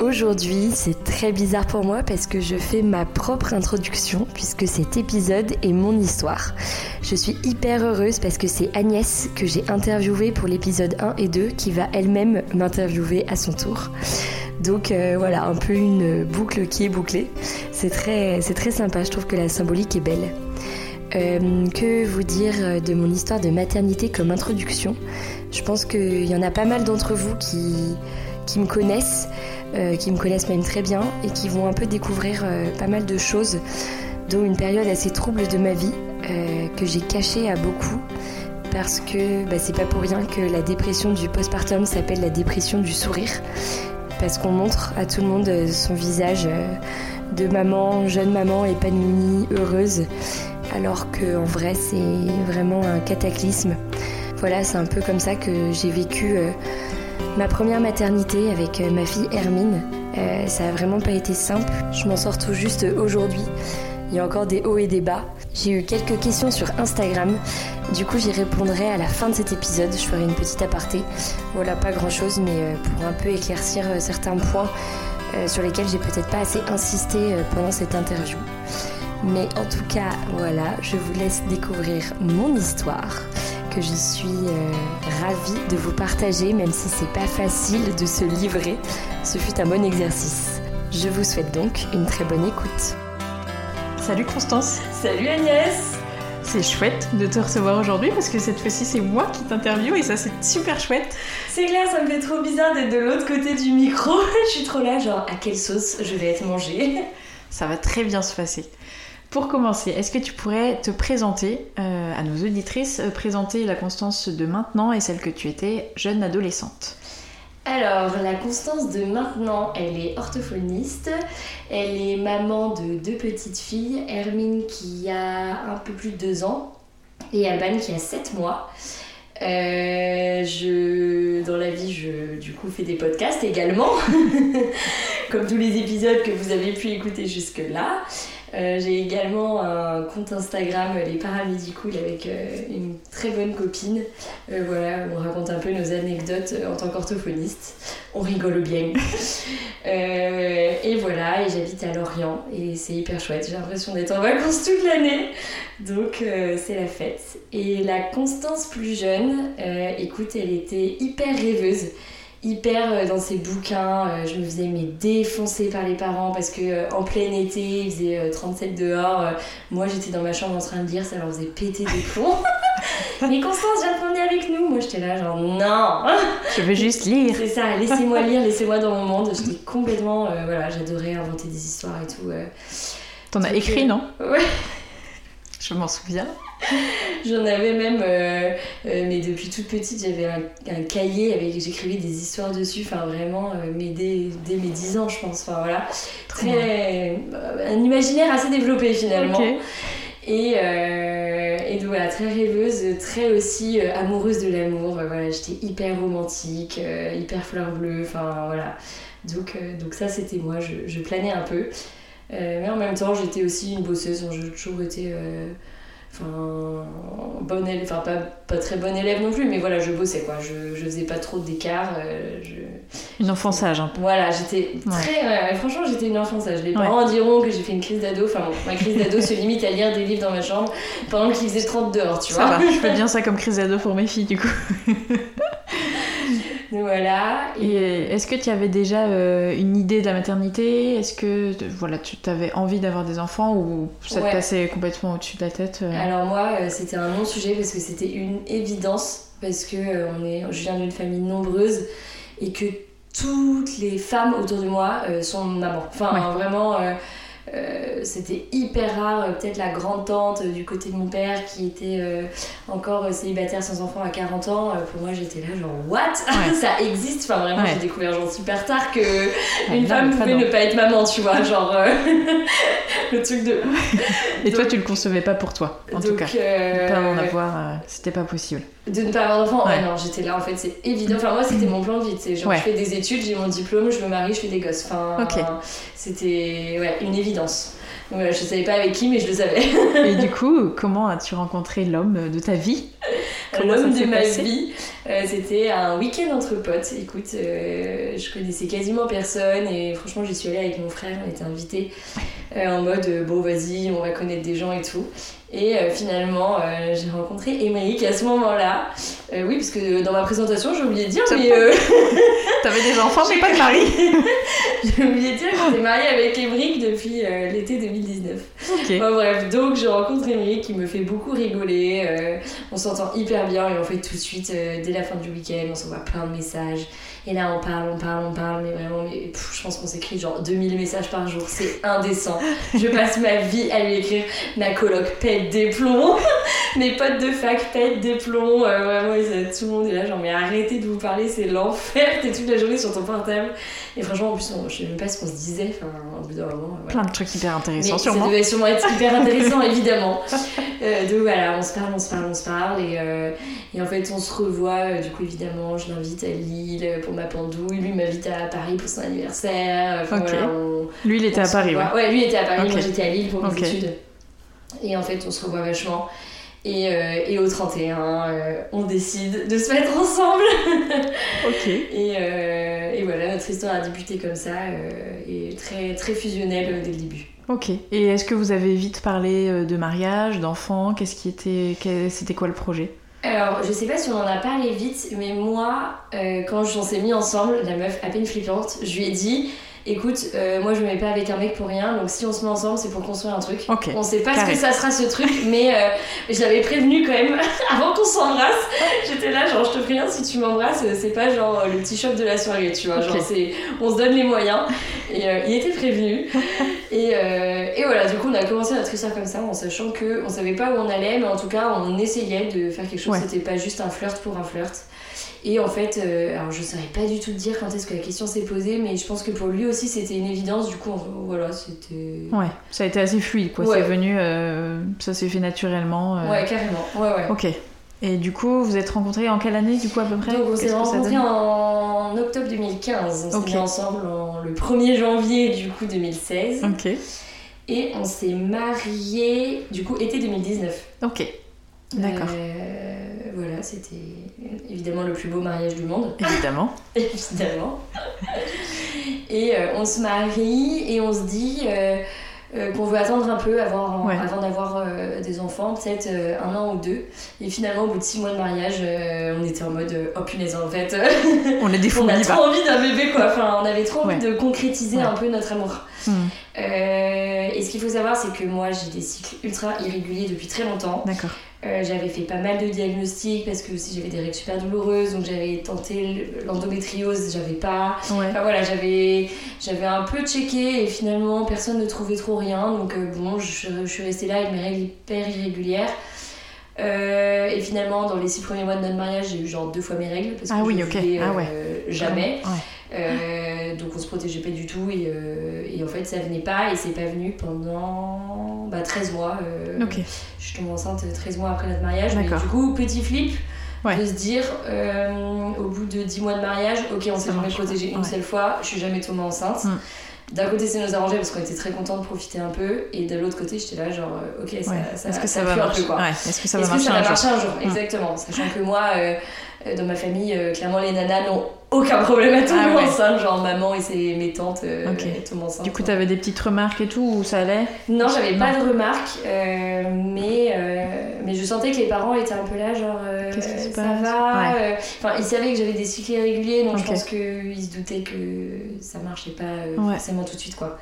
Aujourd'hui, c'est très bizarre pour moi parce que je fais ma propre introduction puisque cet épisode est mon histoire. Je suis hyper heureuse parce que c'est Agnès que j'ai interviewée pour l'épisode 1 et 2 qui va elle-même m'interviewer à son tour. Donc euh, voilà, un peu une boucle qui est bouclée. C'est très, très sympa, je trouve que la symbolique est belle. Euh, que vous dire de mon histoire de maternité comme introduction? Je pense qu'il y en a pas mal d'entre vous qui, qui me connaissent, euh, qui me connaissent même très bien et qui vont un peu découvrir euh, pas mal de choses, dont une période assez trouble de ma vie euh, que j'ai cachée à beaucoup parce que bah, c'est pas pour rien que la dépression du postpartum s'appelle la dépression du sourire parce qu'on montre à tout le monde son visage de maman, jeune maman épanouie, heureuse, alors qu'en vrai c'est vraiment un cataclysme. Voilà, c'est un peu comme ça que j'ai vécu ma première maternité avec euh, ma fille Hermine. Euh, ça a vraiment pas été simple. Je m'en sors tout juste aujourd'hui. Il y a encore des hauts et des bas. J'ai eu quelques questions sur Instagram. Du coup, j'y répondrai à la fin de cet épisode. Je ferai une petite aparté. Voilà, pas grand chose, mais euh, pour un peu éclaircir certains points sur lesquels j'ai peut-être pas assez insisté pendant cette interview. Mais en tout cas, voilà, je vous laisse découvrir mon histoire que je suis euh, ravie de vous partager, même si c'est pas facile de se livrer. Ce fut un bon exercice. Je vous souhaite donc une très bonne écoute. Salut Constance, Salut Agnès c'est chouette de te recevoir aujourd'hui parce que cette fois-ci c'est moi qui t'interviewe et ça c'est super chouette. C'est clair, ça me fait trop bizarre d'être de l'autre côté du micro. je suis trop là, genre à quelle sauce je vais être mangée? Ça va très bien se passer. Pour commencer, est-ce que tu pourrais te présenter euh, à nos auditrices, euh, présenter la Constance de maintenant et celle que tu étais jeune adolescente? Alors, la Constance de maintenant, elle est orthophoniste. Elle est maman de deux petites filles, Hermine qui a un peu plus de deux ans et Alban qui a sept mois. Euh, dans la vie, je du coup fais des podcasts également, comme tous les épisodes que vous avez pu écouter jusque-là. Euh, J'ai également un compte Instagram, Les Paramédicool, avec euh, une très bonne copine. Euh, voilà, on raconte un peu nos anecdotes euh, en tant qu'orthophoniste. On rigole bien. Euh, et voilà, et j'habite à Lorient et c'est hyper chouette. J'ai l'impression d'être en vacances toute l'année. Donc euh, c'est la fête. Et la Constance plus jeune, euh, écoute, elle était hyper rêveuse. Hyper euh, dans ses bouquins, Euh, je me faisais mais défoncer par les parents parce que euh, en plein été, il faisait euh, 37 dehors. Moi j'étais dans ma chambre en train de lire, ça leur faisait péter des plombs. mais Constance, promener avec nous. Moi j'étais là genre non. Je veux juste lire. C'est ça, laissez-moi lire, laissez-moi dans mon monde. J'étais complètement, euh, voilà, j'adorais inventer des histoires et tout. euh. T'en as écrit, non? Ouais. Je m'en souviens. J'en avais même, euh, euh, mais depuis toute petite, j'avais un, un cahier avec j'écrivais des histoires dessus. Enfin, vraiment, euh, mais dès, dès mes 10 ans, je pense. Enfin, voilà. Très, un imaginaire assez développé finalement. Et, et donc voilà, très rêveuse, très aussi amoureuse de l'amour. Voilà, j'étais hyper romantique, hyper fleur bleue. Enfin, voilà. Donc, donc ça, c'était moi. Je, je planais un peu. Mais en même temps, j'étais aussi une bosseuse. J'ai toujours été. Enfin, bonne élève, enfin pas, pas très bonne élève non plus, mais voilà, je bossais quoi. Je, je faisais pas trop d'écart. euh, je... Une enfant sage un peu. Voilà, j'étais très. ouais, franchement, j'étais une enfant sage. Les parents diront que j'ai fait une crise d'ado. Enfin, bon, ma crise d'ado se limite à lire des livres dans ma chambre pendant qu'il faisait 30 dehors, tu Ça vois. va, je fais bien ça comme crise d'ado pour mes filles du coup. Voilà. Et Et est-ce que tu avais déjà euh, une idée de la maternité? Est-ce que voilà, tu avais envie d'avoir des enfants ou ça te passait complètement au-dessus de la tête euh? Alors, moi, euh, c'était un non-sujet parce que c'était une évidence. Parce que euh, on est, je viens d'une famille nombreuse et que toutes les femmes autour de moi euh, sont mamans. Enfin, vraiment. Euh, c'était hyper rare, euh, peut-être la grande-tante euh, du côté de mon père qui était euh, encore célibataire sans enfant à 40 ans. Pour moi, j'étais là, genre, what? Ouais. Ça existe? Enfin, vraiment, Ouais. j'ai découvert genre super tard que Ouais, une femme pouvait ne pas être maman, tu vois. Genre, euh, le truc de. Et toi, tu le concevais pas pour toi, en tout cas. Pas en avoir, c'était pas possible. De ne pas avoir d'enfant Ouais, Ouais. non, j'étais là en fait, c'est évident. Enfin, moi, c'était mon plan de vie. Genre, Ouais. je fais des études, j'ai mon diplôme, je me marie, je fais des gosses. Enfin, c'était ouais, une évidence. Donc, voilà, je savais pas avec qui, mais je le savais. Et du coup, comment as-tu rencontré l'homme de ta vie? Comment L'homme de ma vie, euh, c'était un week-end entre potes. Écoute, euh, je connaissais quasiment personne et franchement, j'y suis allée avec mon frère, on était invités euh, en mode euh, bon, vas-y, on va connaître des gens et tout. Et euh, finalement, euh, j'ai rencontré Émeric à ce moment-là. Euh, oui, parce que dans ma présentation, j'ai oublié de dire, mais euh, T'avais des enfants, mais pas de mari j'ai oublié de dire que j'étais mariée avec Émeric depuis euh, l'été 2019. Ok. Bon, bref, donc je rencontre Émeric qui me fait beaucoup rigoler. euh, on s'entend hyper bien et en fait tout de suite, euh, dès la fin du week-end, on s'envoie plein de messages. Et là, on parle, on parle, on parle, mais vraiment, mais, pff, je pense qu'on s'écrit genre 2000 messages par jour. C'est indécent. Je passe ma vie à lui écrire ma coloc pète des plombs. Mes potes de fac pètent des plombs. euh, vraiment, ils- tout le monde est là, genre, mais arrêtez de vous parler, c'est l'enfer. T'es toute la journée sur ton portable. Et franchement, en plus, on- je sais même pas ce qu'on se disait. Enfin, au bout d'un moment, voilà. Plein de trucs hyper intéressants, Mais sûrement. ça devait sûrement être hyper intéressant, évidemment. Euh, donc voilà, on se parle, on se parle, on se parle. Et, euh, et en fait, on se revoit. du coup, évidemment, je l'invite à Lille pour ma pendouille. Lui m'invite à Paris pour son anniversaire. Enfin, Ok. voilà, on- Lui, il était à Paris, ouais. Ouais, lui était à Paris, Ok. moi j'étais à Lille pour mes études. Et en fait, on se revoit vachement. Et, euh, et au 31, euh, on décide de se mettre ensemble. Ok. Et, euh, et voilà, notre histoire a débuté comme ça euh, et très, très fusionnelle euh, dès le début. Ok. Et est-ce que vous avez vite parlé euh, de mariage, d'enfants? Qu'est-ce qui était, c'était quoi le projet? Alors, je sais pas si on en a parlé vite, mais moi, euh, quand on s'est mis ensemble, la meuf à peine flippante, je lui ai dit écoute, euh, moi je me mets pas avec un mec pour rien, donc si on se met ensemble, c'est pour construire un truc. On sait pas Carré. ce que ça sera ce truc, mais euh, je l'avais prévenu quand même avant qu'on s'embrasse. J'étais là, genre, je te préviens, si tu m'embrasses, c'est pas genre le petit choc de la soirée, tu vois. Genre, on se donne les moyens. Et euh, il était prévenu. Et, euh, et voilà, du coup, on a commencé notre histoire comme ça, en sachant que on savait pas où on allait, mais en tout cas, on essayait de faire quelque chose. Ouais. C'était pas juste un flirt pour un flirt. Et en fait, euh, alors je saurais pas du tout dire quand est-ce que la question s'est posée, mais je pense que pour lui aussi c'était une évidence. Du coup, on- voilà, c'était. Ouais, ça a été assez fluide, quoi. Ouais. C'est venu, ça s'est fait naturellement. Ouais, carrément. Ouais, ouais. Ok. Et du coup, vous êtes rencontrés en quelle année, du coup, à peu près? Donc on s'est rencontrés en octobre 2015. On s'est mis ensemble en- le 1er janvier du coup 2016. Ok. Et on s'est mariés du coup été 2019. Ok. D'accord. Euh, voilà, c'était évidemment le plus beau mariage du monde. Évidemment. évidemment. Et euh, on se marie et on se dit euh, euh, qu'on veut attendre un peu avant, Ouais. avant d'avoir euh, des enfants, peut-être euh, un an ou deux. Et finalement, au bout de six mois de mariage, euh, on était en mode euh, oh punaise, en fait. On est des on a trop envie d'un bébé quoi. Enfin, on avait trop envie de concrétiser Ouais. un peu notre amour. Hmm. Euh, et ce qu'il faut savoir, c'est que moi j'ai des cycles ultra irréguliers depuis très longtemps. D'accord. Euh, j'avais fait pas mal de diagnostics parce que aussi j'avais des règles super douloureuses, donc j'avais tenté l'endométriose, j'avais pas. Ouais. Enfin voilà, j'avais j'avais un peu checké et finalement personne ne trouvait trop rien, donc euh, bon, je, je suis restée là avec mes règles hyper irrégulières. Euh, et finalement, dans les six premiers mois de notre mariage, j'ai eu genre deux fois mes règles parce que Ah oui, voulais, Ah ouais. jamais. Ouais. Euh, donc on se protégeait pas du tout et, euh, et en fait ça venait pas et c'est pas venu pendant bah, 13 mois. euh. Je suis tombée enceinte 13 mois après notre mariage. Mais du coup, petit flip Ouais. de se dire euh, au bout de 10 mois de mariage, ok, on s'est jamais protégé une Ouais. seule fois, je suis jamais tombée enceinte. Mm. d'un côté, ça nous arrangeait parce qu'on était très contents de profiter un peu, et de l'autre côté, j'étais là, genre, ok, ça, Ouais. ça, Est-ce que ça ça va pue un marcher peu, quoi. Ouais, Est-ce que ça va que marcher ça va un jour marcher un jour? Mm. Exactement. Sachant que moi, euh, dans ma famille, euh, clairement, les nanas n'ont aucun problème à tomber Ah ouais. enceinte. Genre, maman et ses, mes tantes euh, Ok. elles tombent enceintes. Du coup, t'avais des petites remarques et tout où ça allait? Non, j'avais pas de remarques, euh, mais, euh, mais je sentais que les parents étaient un peu là, genre, euh, Qu'est-ce ça va. Ouais. euh, Enfin, ils savaient que j'avais des cycles irréguliers, donc je pense qu'ils se doutaient que ça marchait pas euh, Ouais. forcément tout de suite, quoi.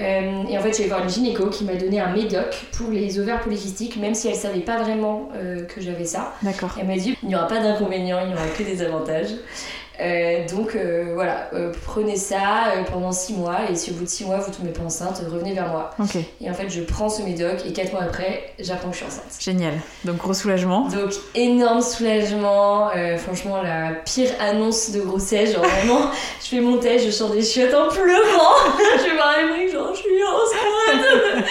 Euh, et en fait, allée voir une gynéco qui m'a donné un médoc pour les ovaires polykystiques, même si elle savait pas vraiment euh, que j'avais ça. D'accord. Elle m'a dit il n'y aura pas d'inconvénients, il n'y aura que des avantages. Euh, donc euh, voilà, euh, prenez ça pendant 6 mois et si au bout de 6 mois vous tombez pas enceinte, revenez vers moi. Et en fait, je prends ce médoc et 4 mois après, j'apprends que je suis enceinte. génial. Donc, gros soulagement. Donc énorme soulagement, franchement la pire annonce de grossesse, genre vraiment, je fais mon test, je sors des chiottes en pleurant, je vais voir Emmerich genre je suis enceinte.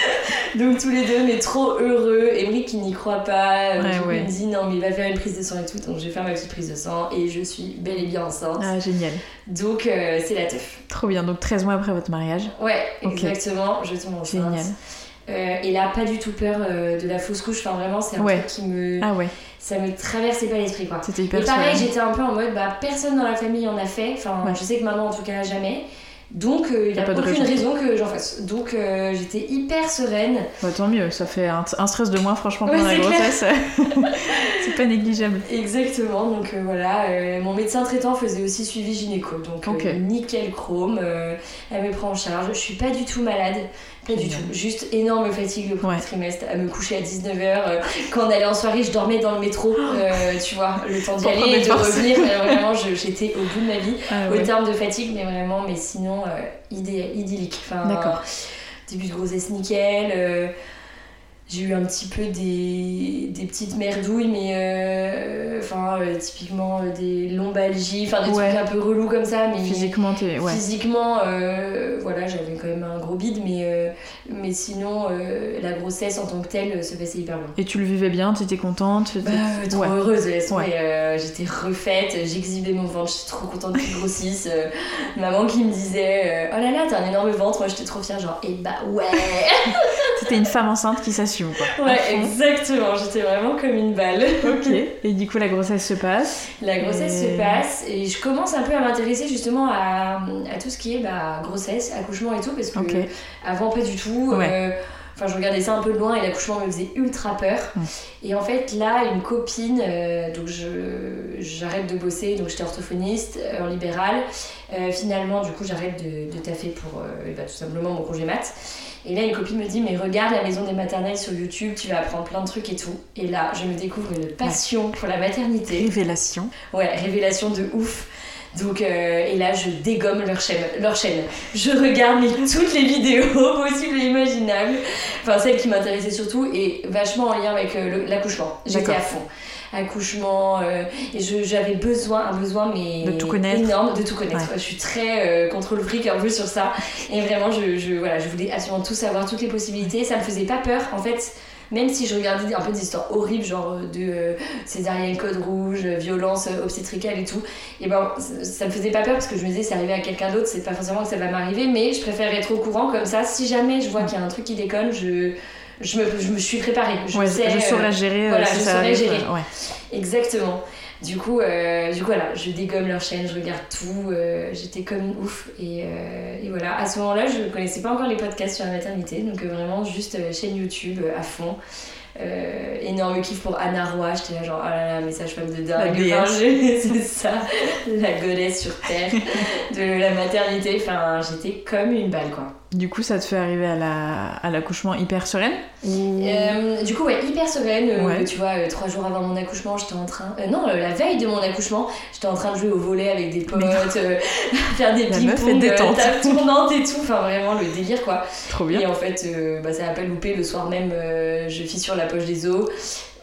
Donc tous les deux, mais trop heureux, Emmerich qui n'y croit pas, euh, Ouais, me dit non mais il va faire une prise de sang et tout, donc je vais faire ma petite prise de sang et je suis bel et bien enceinte. Ah, génial. Donc euh, c'est la teuf. Trop bien. Donc, 13 mois après votre mariage. Ouais, exactement, je tombe enceinte. Génial. Euh, et là, pas du tout peur euh, de la fausse couche, enfin vraiment c'est un Ouais. truc qui me... Ah ouais, Ça me traversait pas l'esprit quoi. c'était hyper Et pareil, j'étais un peu en mode, bah, personne dans la famille en a fait. Enfin, Ouais. je sais que maman, en tout cas, jamais. Donc, euh, il n'y a pas de aucune raison. raison. que j'en fasse. Donc, euh, j'étais hyper sereine. Bah, tant mieux, ça fait un, un stress de moins, franchement, Ouais, pendant la grossesse. c'est pas négligeable. Exactement. Donc, euh, voilà. mon médecin traitant faisait aussi suivi gynéco. Donc, nickel chrome. elle me prend en charge. Je suis pas du tout malade. Pas du tout. Juste énorme fatigue le premier Ouais. trimestre. À me coucher à 19h. quand on allait en soirée, je dormais dans le métro. euh, tu vois, le temps d'y aller et de revenir. Euh, vraiment, j'étais au bout de ma vie. Ah au ouais. terme de fatigue, mais vraiment, mais sinon, euh, idyllique. Enfin, D'accord. Début de grossesse nickel. J'ai eu un petit peu des, des petites merdouilles, mais euh, enfin, euh, typiquement euh, des lombalgies, enfin des Ouais. trucs un peu relous comme ça. Mais Physiquement, t'es. Ouais. Physiquement, voilà, j'avais quand même un gros bide, mais, mais sinon, la grossesse en tant que telle se passait hyper bien. Et tu le vivais bien, t'étais contente? Bah, trop Ouais. heureuse, Ouais. j'étais refaite, j'exhibais mon ventre, j'étais trop contente qu'il grossisse. maman qui me disait Oh là là, t'as un énorme ventre, moi j'étais trop fière, genre, et bah ouais C'était une femme enceinte qui s'assume, quoi. Ouais, exactement, j'étais vraiment comme une balle. Ok. Et du coup, la grossesse se passe. La grossesse Et- se passe et je commence un peu à m'intéresser justement à, à tout ce qui est bah, grossesse, accouchement et tout, parce que avant pas du tout. Ouais. euh, Enfin, je regardais ça un peu de loin et l'accouchement me faisait ultra peur. Et en fait, là, une copine, euh, donc j'arrête de bosser, donc j'étais orthophoniste en libéral. Euh, finalement, du coup, j'arrête de, de taffer pour euh, ben, tout simplement mon congé mat. Et là, une copine me dit, mais regarde la maison des maternelles sur YouTube, tu vas apprendre plein de trucs et tout. Et là, je me découvre une passion pour la maternité. Révélation. Ouais, révélation de ouf. Donc, euh, et là, je dégomme leur chaîne, leur chaîne. Je regarde toutes les vidéos possibles et imaginables. Enfin, celles qui m'intéressaient surtout et vachement en lien avec euh, l'accouchement. J'étais à fond. Accouchement, euh, et j'avais besoin, un besoin mais De tout connaître. énorme de tout connaître. Ouais. Je suis très contrôle fric un peu sur ça. Et vraiment, je, je, voilà, je voulais absolument tout savoir, toutes les possibilités. Ça me faisait pas peur. En fait, même si je regardais un peu des histoires horribles, genre euh, de euh, césarienne code rouge, euh, violence obstétricale et tout, et ben ça, me faisait pas peur parce que je me disais c'est arrivé à quelqu'un d'autre, c'est pas forcément que ça va m'arriver, mais je préfère être au courant comme ça. Si jamais je vois qu'il y a un truc qui déconne, je, je, me, je me suis préparée. Je ouais, sais, je saurais gérer. euh, voilà, si je ça saurais arrive, gérer. Ouais. Exactement. Du coup, euh, du coup, voilà, je dégomme leur chaîne, je regarde tout, euh, j'étais comme une ouf. Et, euh, et voilà, à ce moment-là, je connaissais pas encore les podcasts sur la maternité, donc vraiment juste chaîne YouTube à fond. Énorme kiff pour Anna Roy, j'étais là genre, oh là là, message femme de dingue. Enfin, c'est ça, la goddess sur terre de la maternité. Enfin, j'étais comme une balle quoi. Du coup, ça te fait arriver à la- à l'accouchement hyper sereine Ou- Euh, du coup, ouais, hyper sereine. euh, Ouais. Tu vois, euh, trois jours avant mon accouchement, j'étais en train. non, la veille de mon accouchement, j'étais en train de jouer au volet avec des potes, faire des ping-pong, table tournante et tout. Enfin, vraiment le délire quoi. Trop bien. Et en fait, bah, ça n'a pas loupé. Le soir même, je fissure la poche des os.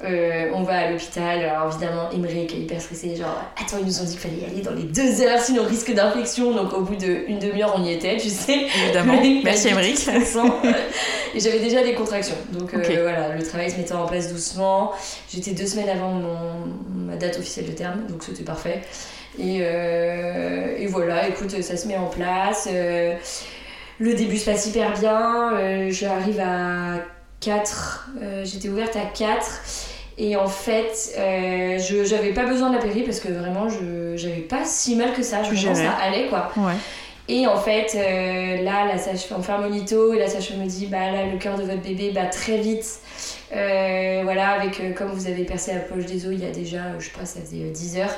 Euh, on va à l'hôpital. Alors évidemment, Emmerich est hyper stressé. Genre, attends, ils nous ont dit qu'il fallait y aller dans les deux heures, sinon risque d'infection. Donc au bout d'une demi-heure, on y était, tu sais. Évidemment. Merci stressant. Et j'avais déjà des contractions. Donc euh, voilà, le travail se mettait en place doucement. J'étais deux semaines avant mon, ma date officielle de terme, donc c'était parfait. Et, euh, et voilà, écoute, ça se met en place. Le début se passe hyper bien. J'arrive à 4. euh, J'étais ouverte à 4. Et en fait, euh, je j'avais pas besoin de la péri parce que vraiment, je j'avais pas si mal que ça. Je Tu me ça allait quoi. Ouais. Et en fait, euh, là, la sage-femme, on fait un monito et la sage-femme me dit bah là, le cœur de votre bébé bat très vite. Euh, voilà, avec euh, comme vous avez percé la poche des os il y a déjà, je sais pas, ça faisait euh, 10 heures.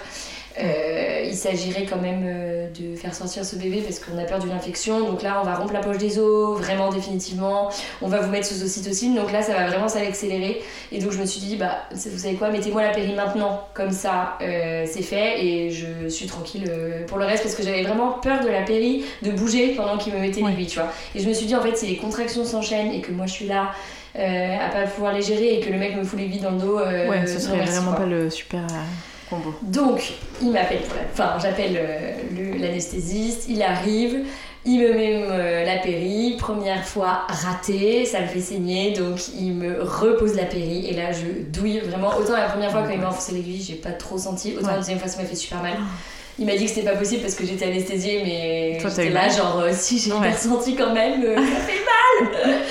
Euh, il s'agirait quand même euh, de faire sortir ce bébé parce qu'on a peur d'une infection. Donc là, on va rompre la poche des os, vraiment définitivement. On va vous mettre sous ocytocine. Donc là, ça va vraiment s'accélérer. Et donc, je me suis dit, bah, vous savez quoi, mettez-moi la péri maintenant. Comme ça, euh, c'est fait. Et je suis tranquille pour le reste parce que j'avais vraiment peur de la péri, de bouger pendant qu'il me mettait Ouais. l'aiguille, tu vois. Et je me suis dit, en fait, si les contractions s'enchaînent et que moi je suis là euh, à pas pouvoir les gérer et que le mec me fout l'aiguille dans le dos, ouais, ce serait merci, vraiment quoi. pas le super combo. Donc, il m'appelle. Enfin, j'appelle euh, l'anesthésiste, il arrive, il me met euh, la péri, première fois raté, ça me fait saigner, donc il me repose la péri, et là je douille vraiment. Autant la première fois quand il m'a enfoncé l'aiguille, j'ai pas trop senti, autant Ouais. la deuxième fois ça m'a fait super mal. Il m'a dit que c'était pas possible parce que j'étais anesthésiée, mais j'étais là genre euh, si j'ai Ouais. pas ressenti quand même, euh, ça fait mal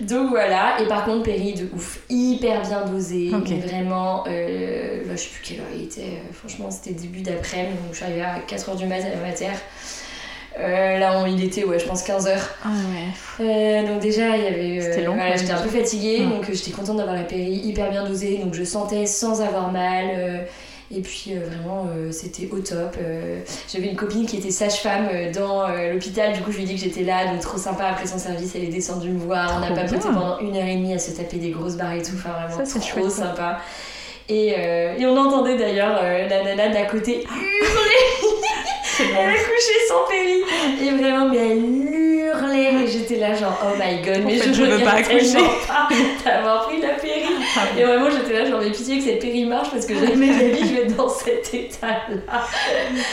Donc voilà, et par contre péri de ouf, hyper bien dosé, Ok. mais vraiment, euh, là, je sais plus quelle heure il était, euh, franchement c'était début d'après-midi, donc je suis arrivée à 4h du mat à la matière. Euh, là on, il était ouais je pense 15h. Ah ouais. Euh, donc déjà il y avait... euh, C'était long, voilà, j'étais un peu fatiguée, donc j'étais contente d'avoir la péri, hyper bien dosée, donc je sentais sans avoir mal. Et puis euh, vraiment, euh, c'était au top. Euh, J'avais une copine qui était sage-femme dans l'hôpital, du coup je lui ai dit que j'étais là, donc trop sympa. Après son service, elle est descendue me voir. On a papoté pendant une heure et demie à se taper des grosses barres et tout. Enfin vraiment, Ça, trop chouette, sympa. Et, et on entendait d'ailleurs la nana d'à côté hurler. Elle a couché sans péri. Et vraiment, mais elle hurlait. Et j'étais là, genre, oh my god, mais En fait, je, je veux pas accoucher. d'avoir pris la péri. Et vraiment, j'étais là, genre, mais pitié que cette péri marche parce que jamais de la vie je vais être dans cet état-là.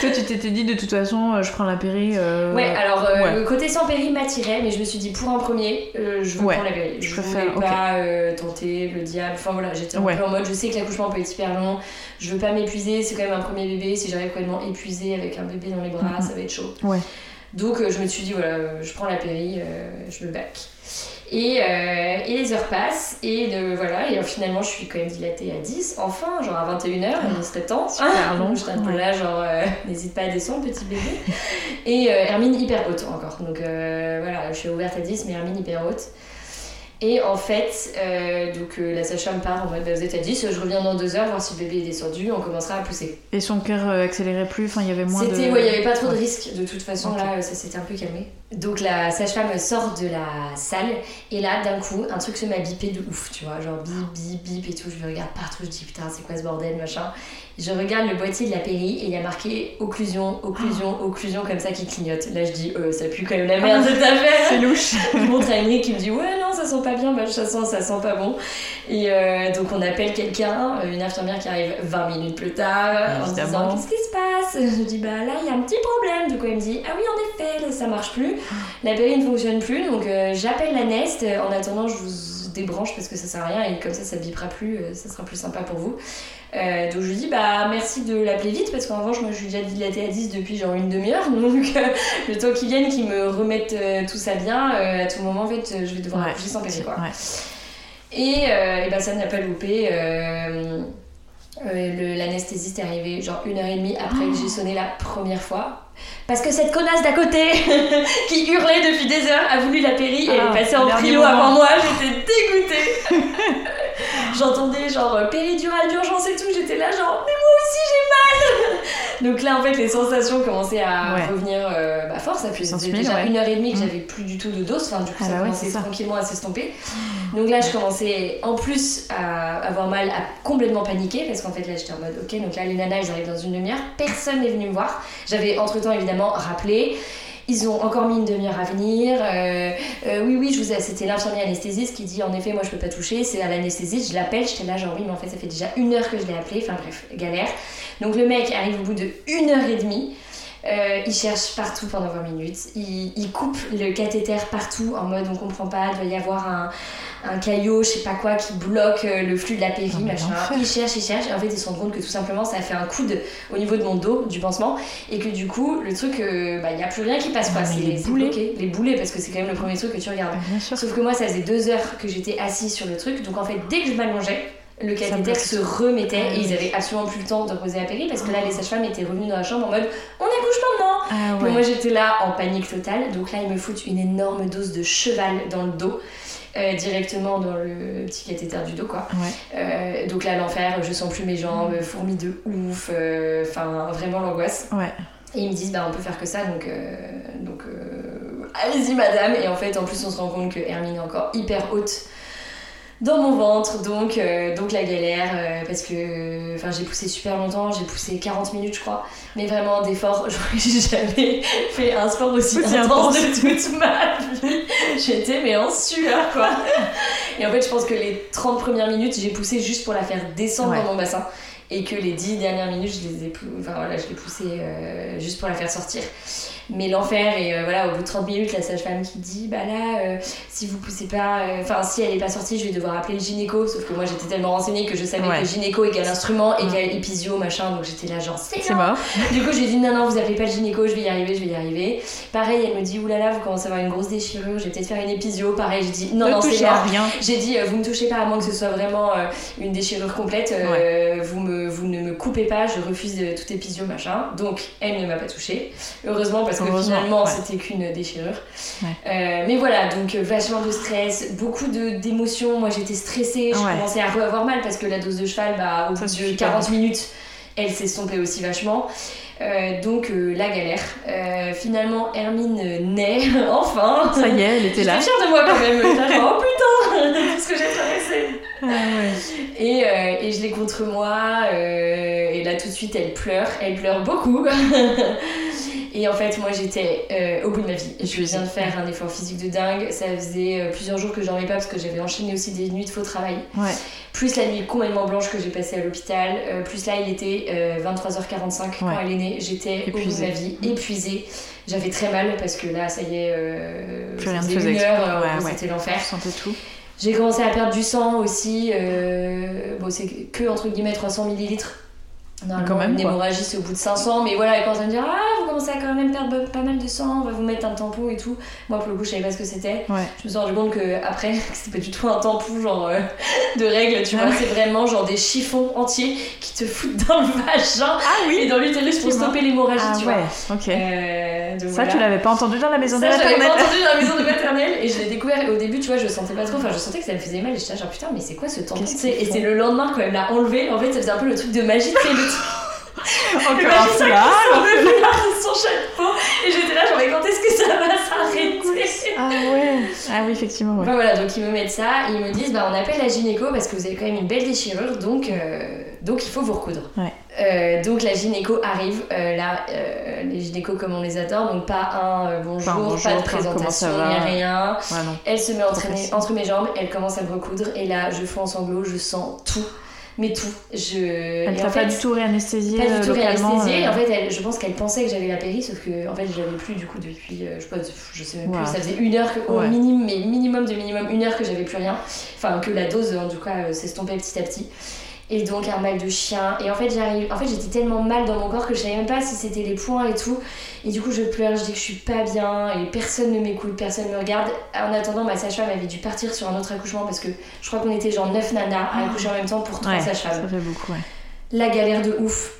Toi, tu t'étais dit de toute façon, euh, je prends la péri. euh, Ouais, alors, euh, ouais. le côté sans péri m'attirait, mais je me suis dit, pour un premier, euh, je veux Ouais, prendre la péri. Je, je voulais pas euh, tenter le diable. Enfin voilà, j'étais un peu en mode, je sais que l'accouchement peut être hyper long. Je veux pas m'épuiser, c'est quand même un premier bébé. Si j'arrive complètement épuisée avec un bébé dans les bras, Mhm. ça va être chaud. Ouais. Donc euh, je me suis dit, voilà, je prends la péri, euh, je me bac. Et, euh, et les heures passent, et de, voilà, et euh, finalement je suis quand même dilatée à 10, enfin, genre à 21h, il serait temps. Super long. J'étais un peu là, genre, euh, n'hésite pas à descendre, petit bébé. Et euh, Hermine hyper haute encore, donc voilà, je suis ouverte à 10, mais Hermine hyper haute. Et en fait, euh, donc euh, la sage-femme part en mode, bah, vous êtes à 10, je reviens dans 2 heures, voir si le bébé est descendu, on commencera à pousser. Et son cœur euh, accélérait plus, enfin il y avait moins de. C'était, ouais, il n'y avait pas trop de risques de toute façon, là ça s'était un peu calmé. Donc la sage-femme sort de la salle et là d'un coup un truc se m'a bipé de ouf, tu vois, genre bip bip bip et tout, je me regarde partout, je dis putain c'est quoi ce bordel machin. Je regarde le boîtier de la péri et il y a marqué occlusion, occlusion, occlusion comme ça qui clignote. Là je dis euh, ça pue quand même la merde cette affaire. C'est louche. je montre à Emmerich qui me dit ouais non ça sent pas bien, bah, ça sent, ça sent pas bon. Et euh, donc on appelle quelqu'un, euh, une infirmière qui arrive 20 minutes plus tard en me disant qu'est-ce qui se passe? Je dis bah là il y a un petit problème. Du coup elle me dit ah oui en effet là, ça marche plus, la péri ne fonctionne plus donc euh, j'appelle la Nest. En attendant je vous débranche parce que ça sert à rien et comme ça ça bipera plus, euh, ça sera plus sympa pour vous. Euh, donc je lui dis bah merci de l'appeler vite parce qu'en revanche moi je suis déjà dilatée à 10 depuis genre une demi-heure donc euh, le temps qu'ils viennent qu'ils me remettent euh, tout ça bien à tout moment en fait je vais devoir Ouais. accoucher sans péri quoi. Ouais. Et, et bah, ça n'a pas loupé. Euh, L'anesthésiste est arrivé genre une heure et demie après que j'ai sonné la première fois. Parce que cette connasse d'à côté qui hurlait depuis des heures a voulu la péri et elle Ah, est passée en moment. avant moi, j'étais dégoûtée. J'entendais genre euh, péridurale d'urgence et tout, j'étais là genre mais moi aussi j'ai mal Donc là en fait les sensations commençaient à Ouais. revenir euh, bah, fort, ça faisait déjà ouais. une heure et demie que Mm. j'avais plus du tout de dose, enfin du coup Ah ça bah commençait ça. tranquillement à s'estomper. Donc là je commençais en plus à avoir mal, à complètement paniquer parce qu'en fait là j'étais en mode ok donc là les nanas elles arrivent dans une demi-heure, personne n'est venu me voir. J'avais entre temps évidemment rappelé. Ils ont encore mis une demi-heure à venir. Euh, euh, oui, oui, je vous ai... c'était l'infirmière anesthésiste qui dit en effet, moi je peux pas toucher. C'est à l'anesthésiste. Je l'appelle, j'étais là, genre oui, mais en fait, ça fait déjà une heure que je l'ai appelé. Enfin bref, galère. Donc le mec arrive au bout de une heure et demie. Euh, il cherche partout pendant 20 minutes. Il, il coupe le cathéter partout en mode on comprend pas, il doit y avoir un, un caillot, je sais pas quoi, qui bloque euh, le flux de la péri, machin. l'enfer. Il cherche, il cherche, et en fait, il se rend compte que tout simplement, ça a fait un coude au niveau de mon dos, du pansement, et que du coup, le truc, euh, bah, il y a plus rien qui passe, quoi. Ah, C'est les boulets. bloqué. Les boulets, parce que c'est quand même le premier truc que tu regardes. Sûr. Sauf que moi, ça faisait deux heures que j'étais assise sur le truc, donc en fait, dès que je m'allongeais, le cathéter se remettait Ah et ils oui. avaient absolument plus le temps de poser la péri parce que là les sages-femmes étaient revenues dans la chambre en mode on accouche maintenant Ah moi j'étais là en panique totale, donc là ils me foutent une énorme dose de cheval dans le dos, euh, directement dans le petit cathéter du dos quoi. Ouais. Euh, donc là l'enfer, je sens plus mes jambes, fourmis de ouf, euh, enfin vraiment l'angoisse. Ouais. Et ils me disent bah on peut faire que ça donc, donc allez-y madame. Et en fait en plus on se rend compte que Hermine est encore hyper haute dans mon ventre donc, euh, donc la galère euh, parce que enfin j'ai poussé super longtemps, j'ai poussé 40 minutes je crois mais vraiment d'efforts, j'ai jamais fait un sport aussi, Aussi intense intense. de toute ma vie. J'étais mais en sueur quoi. Et en fait je pense que les 30 premières minutes j'ai poussé juste pour la faire descendre Ouais. dans mon bassin et que les 10 dernières minutes je les ai enfin voilà je l'ai poussé euh, juste pour la faire sortir. Mais l'enfer et euh, voilà au bout de 30 minutes la sage-femme qui dit bah là euh, si vous poussez pas euh, enfin si elle est pas sortie je vais devoir appeler le gynéco sauf que moi j'étais tellement renseignée que je savais Ouais. que gynéco égale instrument Ouais. égale épisio machin donc j'étais là genre c'est mort. Du coup, j'ai dit non, non, vous appelez pas le gynéco, je vais y arriver, je vais y arriver. Pareil, elle me dit oulala, vous commencez à avoir une grosse déchirure, je vais peut-être faire une épisio. Pareil, j'ai dit non, ne non, c'est mort. rien. J'ai dit vous me touchez pas à moins que ce soit vraiment une déchirure complète, vous, me, vous ne me coupez pas, je refuse de tout épisio machin. Donc, elle ne m'a pas touchée. Heureusement, parce que Heureusement, finalement, ouais. c'était qu'une déchirure. Ouais. Euh, mais voilà, donc euh, vachement de stress, beaucoup d'émotions. Moi, j'étais stressée, je Ouais. commençais à re-avoir mal parce que la dose de cheval, bah, au bout de pas. 40 minutes, elle s'estompait aussi vachement. Euh, donc euh, la galère. Euh, finalement, Hermine naît, enfin. Ça y est, elle était là. J'étais fière de moi quand même. Genre, oh putain, ce que j'ai traversé. Ah ouais. Et, et je l'ai contre moi. et là, tout de suite, elle pleure. Elle pleure beaucoup. Et en fait, moi, j'étais euh, au bout de ma vie. Je viens de faire un effort physique de dingue. Ça faisait euh, plusieurs jours que j'en ai pas parce que j'avais enchaîné aussi des nuits de faux travail. Ouais. Plus la nuit complètement blanche que j'ai passée à l'hôpital. euh, plus là, il était euh, 23h45 quand Ouais. elle est née. J'étais au bout de ma vie, épuisée. J'avais très mal parce que là, ça y est, faisait une heure, Ouais, c'était l'enfer. Je sentais tout. J'ai commencé à perdre du sang aussi. bon, c'est que entre guillemets 300 millilitres. Normalement, même, une hémorragie, c'est au bout de 500. Mais voilà, elle commence à me dire Ah, vous commencez à quand même perdre pas mal de sang, on va vous mettre un tampon et tout. Moi, pour le coup, je savais pas ce que c'était. Ouais. Je me suis rendu compte que après, c'était pas du tout un tampon genre euh, de règles, tu Ah vois. ouais. C'est vraiment genre des chiffons entiers qui te foutent dans le vagin Ah et dans l'utérus pour stopper l'hémorragie, Ah tu ouais, vois. ok. Euh, donc Ça, tu l'avais pas entendu dans la maison de Ça, je l'avais pas maternelle entendu dans la maison de maternelle et je l'ai découvert et au début tu vois je sentais pas trop enfin je sentais que ça me faisait mal et j'étais là, genre putain mais c'est quoi ce tampon qu'ils et c'est le lendemain quand elle l'a enlevé en fait ça faisait un peu le truc de magie le truc Encore un foulard. son chapeau et j'étais là genre mais quand est-ce que ça va s'arrêter? Ah ouais. Ah oui, effectivement, ouais. Enfin, voilà donc ils me mettent ça et ils me disent bah on appelle la gynéco parce que vous avez quand même une belle déchirure donc, euh, donc il faut vous recoudre Ouais. Euh, donc la gynéco arrive, euh, là euh, les gynécos comme on les adore, donc pas un euh, bonjour, Pas un bonjour, pas de présentation, ni rien. Ouais. Elle se met entre, entre mes jambes, elle commence à me recoudre et là je fous en sanglots, je sens tout, mais tout. Je... Elle t'a pas fait, du tout réanesthésié pas du tout réanesthésiée. euh, En fait, elle- je pense qu'elle pensait que j'avais la péri, sauf que en fait je l'avais plus du coup depuis, euh, je, sais pas, je sais même Wow. plus, ça faisait une heure, que, au Ouais. minimum, mais minimum de minimum une heure que j'avais plus rien. Enfin que la dose en tout cas euh, s'estompait petit à petit. Et donc un mal de chien. Et en fait j'arrive, en fait j'étais tellement mal dans mon corps que je savais même pas si c'était les points et tout. Et du coup je pleure, je dis que je suis pas bien et personne ne m'écoute, personne me regarde. En attendant ma sage-femme avait dû partir sur un autre accouchement parce que je crois qu'on était genre 9 nanas à accoucher en même temps pour trois Ouais, sages-femmes ça fait beaucoup, ouais. la galère de ouf.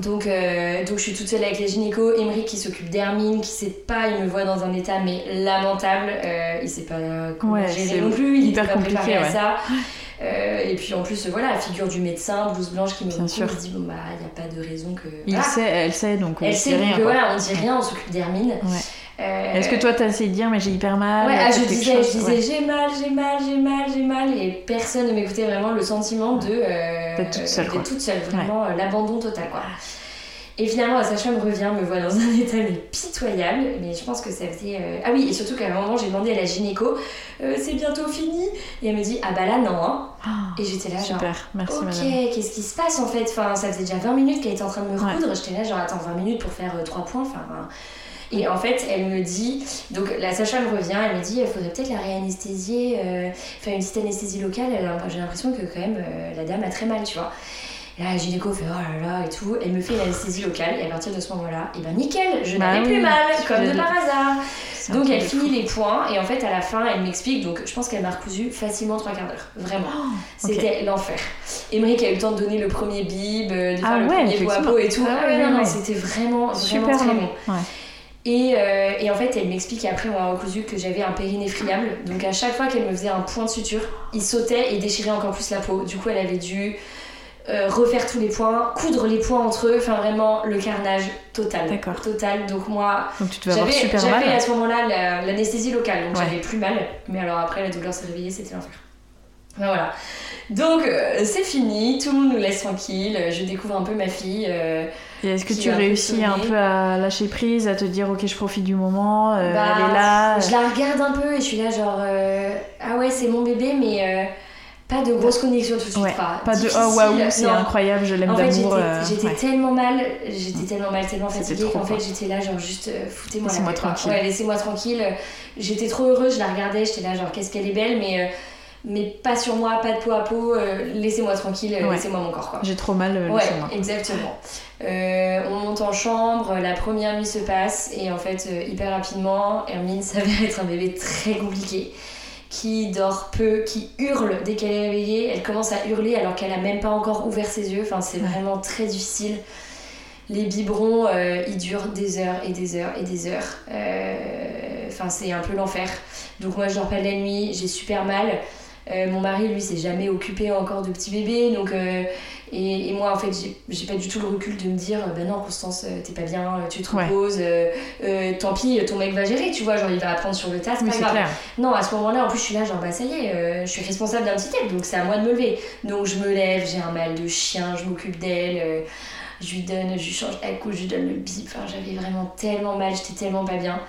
Donc, euh, donc je suis toute seule avec les gynécos, Emery qui s'occupe d'Hermine, qui sait pas, il me voit dans un état mais lamentable, euh, il sait pas comment Ouais, gérer non plus, il hyper était pas préparé à ça. Euh, et puis en plus, voilà, la figure du médecin, blouse blanche qui me dit bon bah il y a pas de raison que. Il sait, elle sait, donc on Elle sait rien, que voilà, on dit rien, on s'occupe d'Hermine. Ouais. Euh, Est-ce que toi t'as essayé de dire mais j'ai hyper mal Ouais, ah, je disais, je chose disais Ouais. j'ai mal, j'ai mal, j'ai mal, j'ai mal, et personne ne m'écoutait vraiment le sentiment de. euh, D'être toute seule, quoi. toute seule, vraiment euh, l'abandon total, quoi. Et finalement, la sage-femme revient, me voit dans un état mais pitoyable. Mais je pense que ça faisait. euh, Ah oui, et surtout qu'à un moment, j'ai demandé à la gynéco euh, c'est bientôt fini Et elle me dit ah bah là, non. hein. Et j'étais là, genre. Super, merci Ok, madame. qu'est-ce qui se passe en fait? Enfin, Ça faisait déjà 20 minutes qu'elle était en train de me Ouais. recoudre. J'étais là, genre, attends, 20 minutes pour faire 3 points. Enfin, hein. et en fait, elle me dit, donc la sage-femme revient, elle me dit, il faudrait peut-être la réanesthésier, euh, faire une petite anesthésie locale. Elle a- J'ai l'impression que quand même euh, la dame a très mal, tu vois. Et là, la gynéco fait oh là là et tout. Elle me fait une anesthésie locale et à partir de ce moment-là, et ben nickel, je Bah n'avais oui, plus mal, comme de par hasard. Donc elle finit les points et en fait à la fin elle m'explique donc je pense qu'elle m'a recousu facilement trois quarts d'heure vraiment. Oh, c'était l'enfer. Émeric a eu le temps de donner le premier bib euh, de faire Ah le ouais, premier pot et tout. Ah ouais, Ah non, ouais, non, ouais. c'était vraiment vraiment Super très long. bon. et, euh, et en fait elle m'explique après on m'a recousu que j'avais un périnée friable donc à chaque fois qu'elle me faisait un point de suture il sautait et déchirait encore plus la peau. Du coup elle avait dû euh, refaire tous les points, coudre les points entre eux, enfin vraiment le carnage total. D'accord. Total. Donc moi, Donc tu devais avoir j'avais à ce moment-là la- l'anesthésie locale, donc Ouais. j'avais plus mal. Mais alors après, la douleur s'est réveillée, c'était l'enfer. Enfin, voilà. Donc euh, c'est fini, tout le monde nous laisse tranquille. Je découvre un peu ma fille. euh, Et est-ce que tu réussis un peu à lâcher prise, à te dire ok je profite du moment, euh, bah, elle est là Je la regarde un peu et je suis là genre euh, ah ouais c'est mon bébé, mais euh, pas de grosse connexion tout de suite. Ouais, pas de oh waouh c'est Non. incroyable, je l'aime En fait, j'étais d'amour. euh, j'étais ouais. tellement mal, j'étais tellement mal, tellement fatiguée qu'en fait j'étais là, genre juste euh, foutez-moi la quoi. tranquille. Ouais, laissez-moi tranquille. J'étais trop heureuse, je la regardais, j'étais là, genre qu'est-ce qu'elle est belle, mais, euh, mais pas sur moi, pas de peau à peau, euh, laissez-moi tranquille, euh, Ouais. laissez-moi mon corps quoi. J'ai trop mal, euh, Ouais, exactement. Euh, on monte en chambre, la première nuit se passe et en fait, euh, hyper rapidement, Hermine s'avère être un bébé très compliqué qui dort peu, qui hurle dès qu'elle est réveillée. Elle commence à hurler alors qu'elle a même pas encore ouvert ses yeux. Enfin, c'est Ouais. vraiment très difficile. Les biberons, euh, ils durent des heures et des heures et des heures. Euh, Enfin, c'est un peu l'enfer. Donc moi, je dors pas de la nuit, j'ai super mal. Euh, mon mari, lui, s'est jamais occupé encore de petit bébé, donc et, et moi, en fait, j'ai- pas du tout le recul de me dire, bah non, Constance, euh, t'es pas bien, euh, tu te Ouais. reposes, euh, euh, tant pis, ton mec va gérer, tu vois, genre il va apprendre sur le tas, c'est Oui pas grave. clair. Non, à ce moment-là, en plus, je suis là, genre, bah ça y est, euh, je suis responsable d'un petit tel, donc c'est à moi de me lever. Donc je me lève, j'ai un mal de chien, je m'occupe d'elle, je lui donne, je lui change la couche, je lui donne le bip. Enfin, j'avais vraiment tellement mal, j'étais tellement pas bien.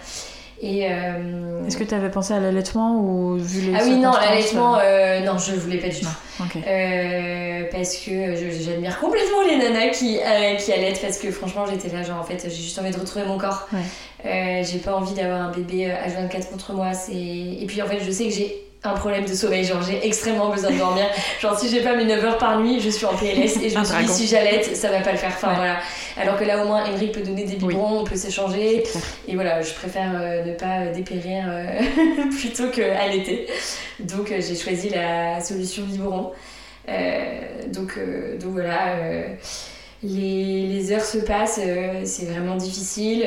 Et. euh, Est-ce que tu avais pensé à l'allaitement ou vu les Ah oui, non, l'allaitement, euh, euh, non, je voulais pas du tout. Euh, parce que j'admire complètement les nanas qui, qui allaitent parce que franchement j'étais là genre en fait j'ai juste envie de retrouver mon corps Ouais. J'ai pas envie d'avoir un bébé euh, H24 contre moi et puis en fait je sais que j'ai un problème de sommeil genre j'ai extrêmement besoin de dormir genre si j'ai pas mes 9 heures par nuit je suis en PLS et je me suis dit si j'allaite ça va pas le faire enfin Ouais. voilà alors que là au moins Emmerich peut donner des Oui. biberons on peut s'échanger et voilà, je préfère euh, ne pas euh, dépérir euh, plutôt qu'allaiter. Donc euh, j'ai choisi la solution biberon. Donc, donc voilà, les, les heures se passent, c'est vraiment difficile.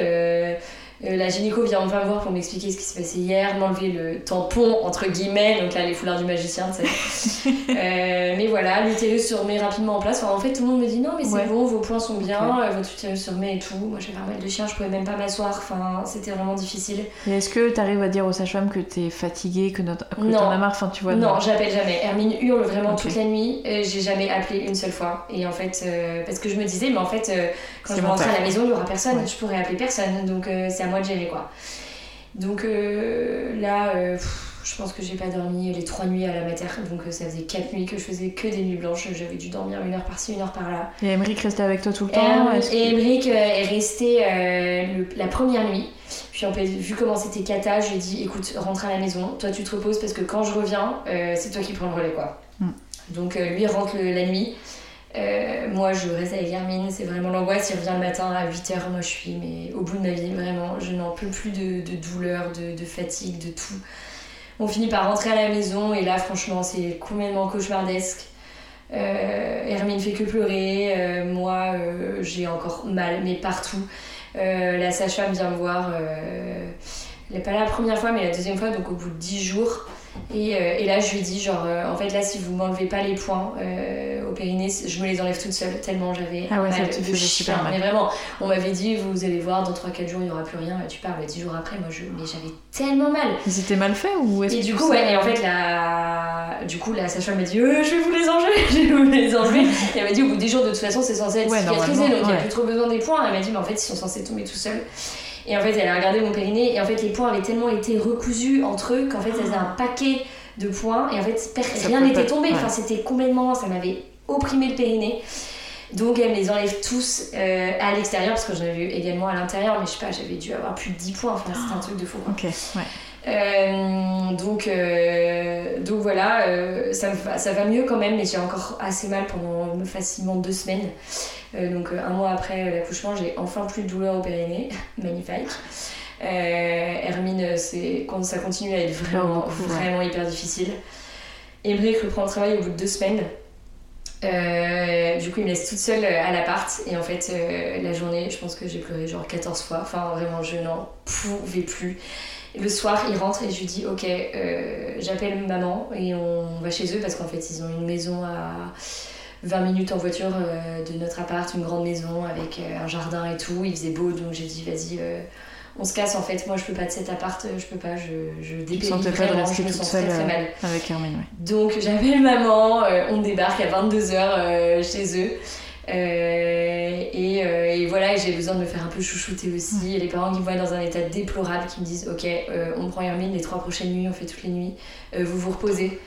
Euh, la gynéco vient enfin me voir pour m'expliquer ce qui s'est passé hier, m'enlever le tampon, entre guillemets, donc là les foulards du magicien, tu sais. Euh, mais voilà, l'utérus se remet rapidement en place. Enfin, en fait, tout le monde me dit non, mais c'est Ouais. bon, vos points sont bien, euh, votre utérus se remet et tout. Moi j'avais un mal de chien, je pouvais même pas m'asseoir, enfin, c'était vraiment difficile. Est-ce que tu arrives à dire aux sages-femmes que t'es fatiguée, que, notre... que Non. t'en as marre, enfin tu vois non, j'appelle jamais. Hermine hurle vraiment toute la nuit. Euh, J'ai jamais appelé une seule fois. Et en fait, euh, parce que je me disais, mais en fait, quand je vais rentrer à la maison, il y aura personne. Ouais. Je pourrais appeler personne. Donc c'est à moi de gérer quoi. Donc euh, là, euh, pff, je pense que j'ai pas dormi les trois nuits à la mater. Donc euh, ça faisait quatre nuits que je faisais que des nuits blanches. J'avais dû dormir une heure par-ci, une heure par-là. Et Emmerich restait avec toi tout le temps euh, et Emmerich, est resté le- la première nuit. Puis en fait, vu comment c'était cata, je lui ai dit écoute, rentre à la maison, toi tu te reposes parce que quand je reviens, c'est toi qui prends le relais quoi. Mm. Donc lui rentre le- la nuit. Euh, moi je reste avec Hermine, c'est vraiment l'angoisse. Il revient le matin à 8h, moi je suis mais au bout de ma vie, vraiment. Je n'en peux plus de, douleur, de, fatigue, de tout. On finit par rentrer à la maison et là franchement c'est complètement cauchemardesque. Euh, Hermine fait que pleurer, euh, moi euh, j'ai encore mal, mais partout. La sage-femme vient me voir, elle n'est pas la première fois, mais la deuxième fois, donc au bout de 10 jours. Et, euh, et là, je lui ai dit, genre, euh, en fait, là, si vous m'enlevez pas les points euh, au périnée, je me les enlève toute seule, tellement j'avais Ah ouais, ça mal te de super mal. Mais vraiment, on m'avait dit, vous allez voir, dans 3-4 jours, il n'y aura plus rien. Et tu parles 10 jours après, moi, je... mais j'avais tellement mal. Mais c'était mal fait ou est-ce Et que du coup, ouais, et en fait, la, du coup, la sage-femme m'a dit, euh, je vais vous les enlever, je vais vous les enlever. Et elle m'a dit, au bout des jours, de toute façon, c'est censé être Ouais, cicatrisé, donc il n'y a ouais. plus trop besoin des points. Elle m'a dit, mais en fait, ils sont censés tomber tout seuls. Et en fait, elle a regardé mon périnée, et en fait, les points avaient tellement été recousus entre eux qu'en fait, ça faisait un paquet de points, et en fait, rien n'était tombé. ouais. Enfin, c'était complètement, ça m'avait opprimé le périnée. Donc elle me les enlève tous euh, à l'extérieur parce que j'en avais eu également à l'intérieur mais je sais pas j'avais dû avoir plus de 10 points enfin c'était un truc de fou quoi. Ok, ouais. Euh, donc, euh, donc voilà, euh, ça, va, ça va mieux quand même, mais j'ai encore assez mal pendant facilement deux semaines. Donc un mois après l'accouchement, j'ai enfin plus de douleur au périnée, magnifique. Hermine, ça continue à être vraiment, ouais. vraiment hyper difficile. Emmerich reprend le travail au bout de deux semaines. Euh, du coup, il me laisse toute seule à l'appart. Et en fait, euh, la journée, je pense que j'ai pleuré genre 14 fois. Enfin, vraiment, je n'en pouvais plus. Le soir, il rentre et je lui dis Ok, euh, j'appelle maman et on va chez eux parce qu'en fait, ils ont une maison à 20 minutes en voiture euh, de notre appart, une grande maison avec euh, un jardin et tout. Il faisait beau donc j'ai dit Vas-y, on se casse en fait. Moi, je peux pas de cet appart, je peux pas, je, je dépéris vraiment, rester je me sens très très mal. avec Hermine, ouais. Donc j'appelle maman, on débarque à 22h chez eux. Euh, et, euh, et voilà, j'ai besoin de me faire un peu chouchouter aussi. Et les parents qui me voient dans un état déplorable, qui me disent Ok, euh, on prend Hermine les trois prochaines nuits, on fait toutes les nuits, vous vous reposez.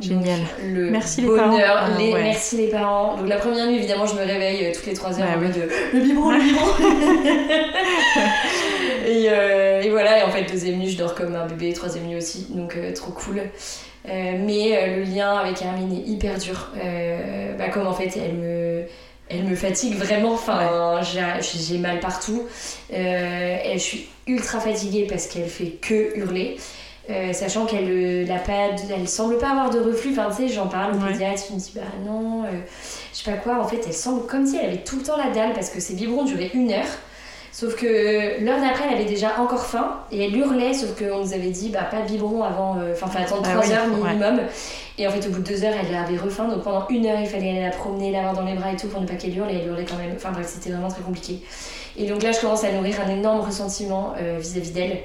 Génial. Donc, le Merci les bonheur, parents. Ah, les- ouais. Merci les parents. Donc la première nuit, évidemment, je me réveille euh, toutes les 3 heures Ouais, en mode le biberon, le biberon. et, euh, et voilà, et en fait, deuxième nuit, je dors comme un bébé, troisième nuit aussi, donc euh, trop cool. Mais le lien avec Hermine est hyper dur. Bah, comme en fait, elle me, elle me fatigue vraiment. Enfin, j'ai- j'ai mal partout. Euh, et je suis ultra fatiguée parce qu'elle fait que hurler. Euh, sachant qu'elle euh, n'a pas de- elle semble pas avoir de reflux enfin tu sais j'en parle au Ouais. pédiatre il me dit bah non euh, je sais pas quoi en fait elle semble comme si elle avait tout le temps la dalle parce que ses biberons duraient une heure sauf que l'heure d'après elle avait déjà encore faim et elle hurlait sauf qu'on nous avait dit bah pas de biberon avant euh, enfin attendre Ah 3 oui, heures ouais. minimum. Et en fait au bout de 2 heures elle avait refaim. Donc pendant une heure il fallait aller la promener l'avoir dans les bras et tout pour ne pas qu'elle hurle et elle hurlait quand même. Enfin bref c'était vraiment très compliqué. Et donc là je commence à nourrir un énorme ressentiment euh, vis-à-vis d'elle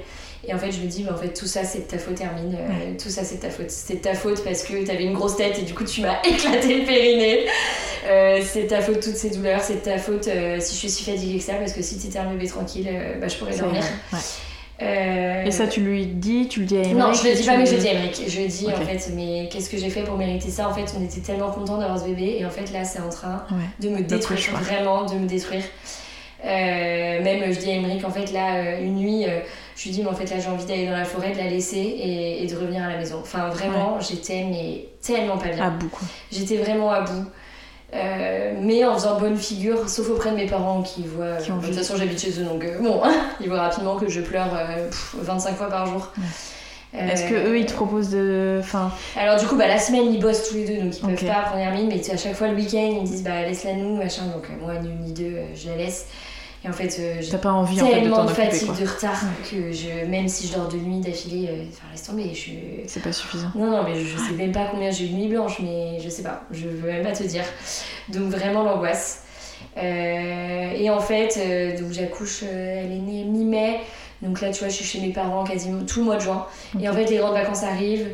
et en fait, je me dis, mais en fait, tout ça, c'est de ta faute, Hermine. Euh, Tout ça, c'est de ta faute. C'est de ta faute parce que t'avais une grosse tête et du coup, tu m'as éclaté le périnée. Euh, c'est de ta faute, toutes ces douleurs. C'est de ta faute euh, si je suis si fatiguée que ça parce que si t'étais un bébé tranquille, bah, je pourrais dormir. Euh, Et ça, tu lui dis, tu le dis à Emmerich non, je le dis pas, mais je le- dis à Emmerich. Je lui dis en fait, mais qu'est-ce que j'ai fait pour mériter ça? En fait, on était tellement contents d'avoir ce bébé, et en fait, là, c'est en train Ouais. de me détruire, vraiment, de me détruire. Euh, même, je dis à Emmerich, en fait, là, une nuit, je lui dis, mais en fait, là, j'ai envie d'aller dans la forêt, de la laisser et, et de revenir à la maison. Enfin, vraiment, j'étais mais tellement pas bien. À bout. J'étais vraiment à bout. Euh, mais en faisant bonne figure, sauf auprès de mes parents qui voient. Qui ont de toute façon, j'habite chez eux, donc euh, bon, ils voient rapidement que je pleure euh, pff, 25 fois par jour. Est-ce Euh, que eux, ils te proposent de. Enfin, alors du coup, bah, la semaine, ils bossent tous les deux, donc ils peuvent Ok. pas prendre Hermine, mais à chaque fois le week-end, ils me disent bah laisse-la nous, machin. Donc moi, ni une ni deux, je la laisse. Et en fait, euh, j'ai t'as pas envie en fait de tellement de fatigue, de retard, que je, même si je dors deux nuits d'affilée, euh, enfin laisse tomber, je. C'est pas suffisant. Non, non, mais je sais même pas combien j'ai eu de nuit blanche, mais je sais pas, je veux même pas te dire. Donc vraiment l'angoisse. Euh, et en fait, donc j'accouche, elle est née mi-mai, donc là tu vois, je suis chez mes parents quasiment tout le mois de juin. Et en fait, les grandes vacances arrivent.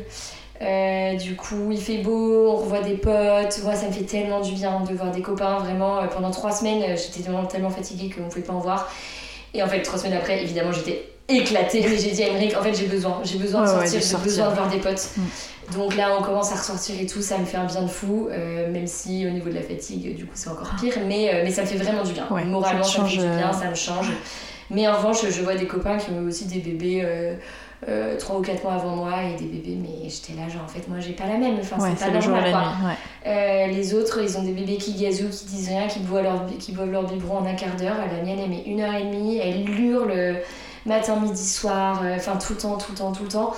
Euh, du coup, il fait beau, on revoit des potes. Moi, ça me fait tellement du bien de voir des copains. Vraiment, euh, pendant trois semaines, euh, j'étais tellement fatiguée qu'on pouvait pas en voir. Et en fait, trois semaines après, évidemment, j'étais éclatée. Mais j'ai dit à Emmerich, en fait, j'ai besoin. J'ai besoin de Ouais, ouais, sortir, de j'ai besoin de voir des potes. Mm. Donc là, on commence à ressortir et tout. Ça me fait un bien de fou. euh, même si au niveau de la fatigue, du coup, c'est encore pire. Mais, euh, mais ça me fait vraiment du bien. Ouais, Moralement, ça te ça, me fait change, du bien, ça me change. Mais en revanche, je vois des copains qui ont aussi des bébés. Euh, euh, trois ou quatre mois avant moi et des bébés mais j'étais là genre en fait moi j'ai pas la même enfin Ouais, c'est pas normal la quoi. nuit. Ouais. Euh, les autres, ils ont des bébés qui gazouillent, qui disent rien, qui boivent leur, qui boivent leur biberon en un quart d'heure. La mienne, elle met une heure et demie, elle hurle euh, matin, midi, soir, euh, enfin tout le temps, tout le temps, tout le temps.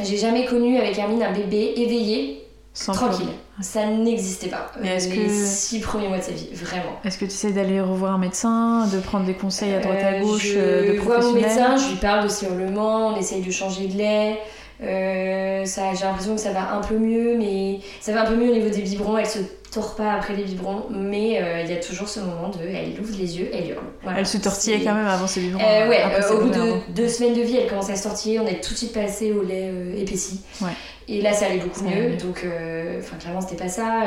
J'ai jamais connu avec Hermine un bébé éveillé, Sans tranquille. pleurer. Ça n'existait pas. Mais est-ce les que- six premiers mois de sa vie, vraiment. Est-ce que tu essaies d'aller revoir un médecin, de prendre des conseils à droite à Euh, gauche je euh, de vois mon médecin, je lui parle de ces hurlements, on essaye de changer de lait. Euh, ça, j'ai l'impression que ça va un peu mieux, mais ça va un peu mieux au niveau des biberons. Elle se tord pas après les biberons, mais euh, il y a toujours ce moment de, elle ouvre les yeux, elle hurle. Voilà. Elle se tortillait quand même avant ses biberons. Euh, ouais, après euh, au bout de deux semaines de vie, elle commence à se tortiller. On est tout de suite passé au lait épaissi. Ouais. Et là, ça allait beaucoup mieux. mieux. Donc, enfin, clairement, c'était pas ça.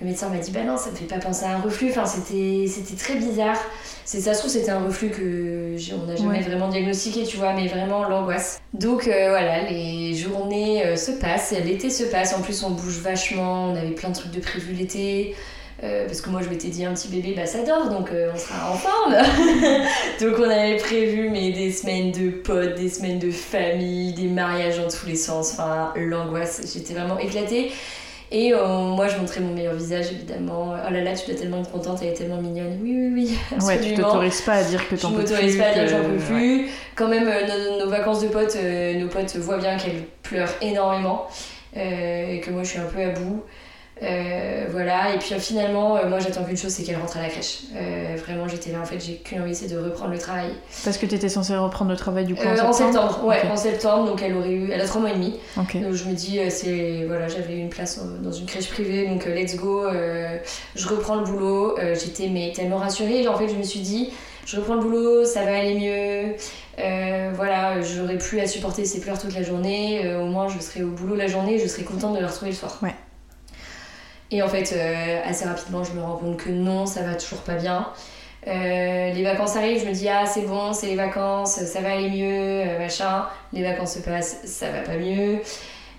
Le médecin m'a dit, bah non, ça me fait pas penser à un reflux. Enfin, c'était, c'était très bizarre. C'est ça se trouve, c'était un reflux que on n'a jamais Ouais. vraiment diagnostiqué, tu vois, mais vraiment l'angoisse. Donc euh, voilà, les journées euh, se passent, l'été se passe. En plus, on bouge vachement. On avait plein de trucs de prévu l'été. Euh, parce que moi je m'étais dit un petit bébé bah ça dort donc euh, on sera en forme donc on avait prévu mais des semaines de potes des semaines de famille des mariages dans tous les sens enfin l'angoisse j'étais vraiment éclatée et euh, moi je montrais mon meilleur visage évidemment oh là là tu dois tellement être contente elle est tellement mignonne oui oui oui Ouais, tu t'autorises pas à dire que Je t'en peux plus. m'autorise pas à dire que j'en peux plus. Quand même, euh, nos, nos vacances de potes, euh, nos potes voient bien qu'elle pleure énormément et que moi je suis un peu à bout. Euh, voilà, et puis euh, finalement, euh, moi j'attends qu'une chose, c'est qu'elle rentre à la crèche. Euh, vraiment, j'étais là en fait, j'ai qu'une envie, c'est de reprendre le travail. Parce que t'étais censée reprendre le travail du coup Euh, en septembre. ouais, en septembre, donc elle aurait eu, elle a trois mois et demi. Donc je me dis, c'est voilà, j'avais une place dans une crèche privée, donc let's go. je reprends le boulot. J'étais mais tellement rassurée. En fait, je me suis dit, je reprends le boulot, ça va aller mieux. Euh, voilà, j'aurais plus à supporter ses pleurs toute la journée. Euh, au moins, je serai au boulot la journée, et je serai contente de la retrouver le soir. Ouais. Et en fait, euh, assez rapidement, je me rends compte que non, ça va toujours pas bien. Euh, les vacances arrivent, je me dis ah c'est bon, c'est les vacances, ça va aller mieux, euh, machin. Les vacances se passent, ça va pas mieux.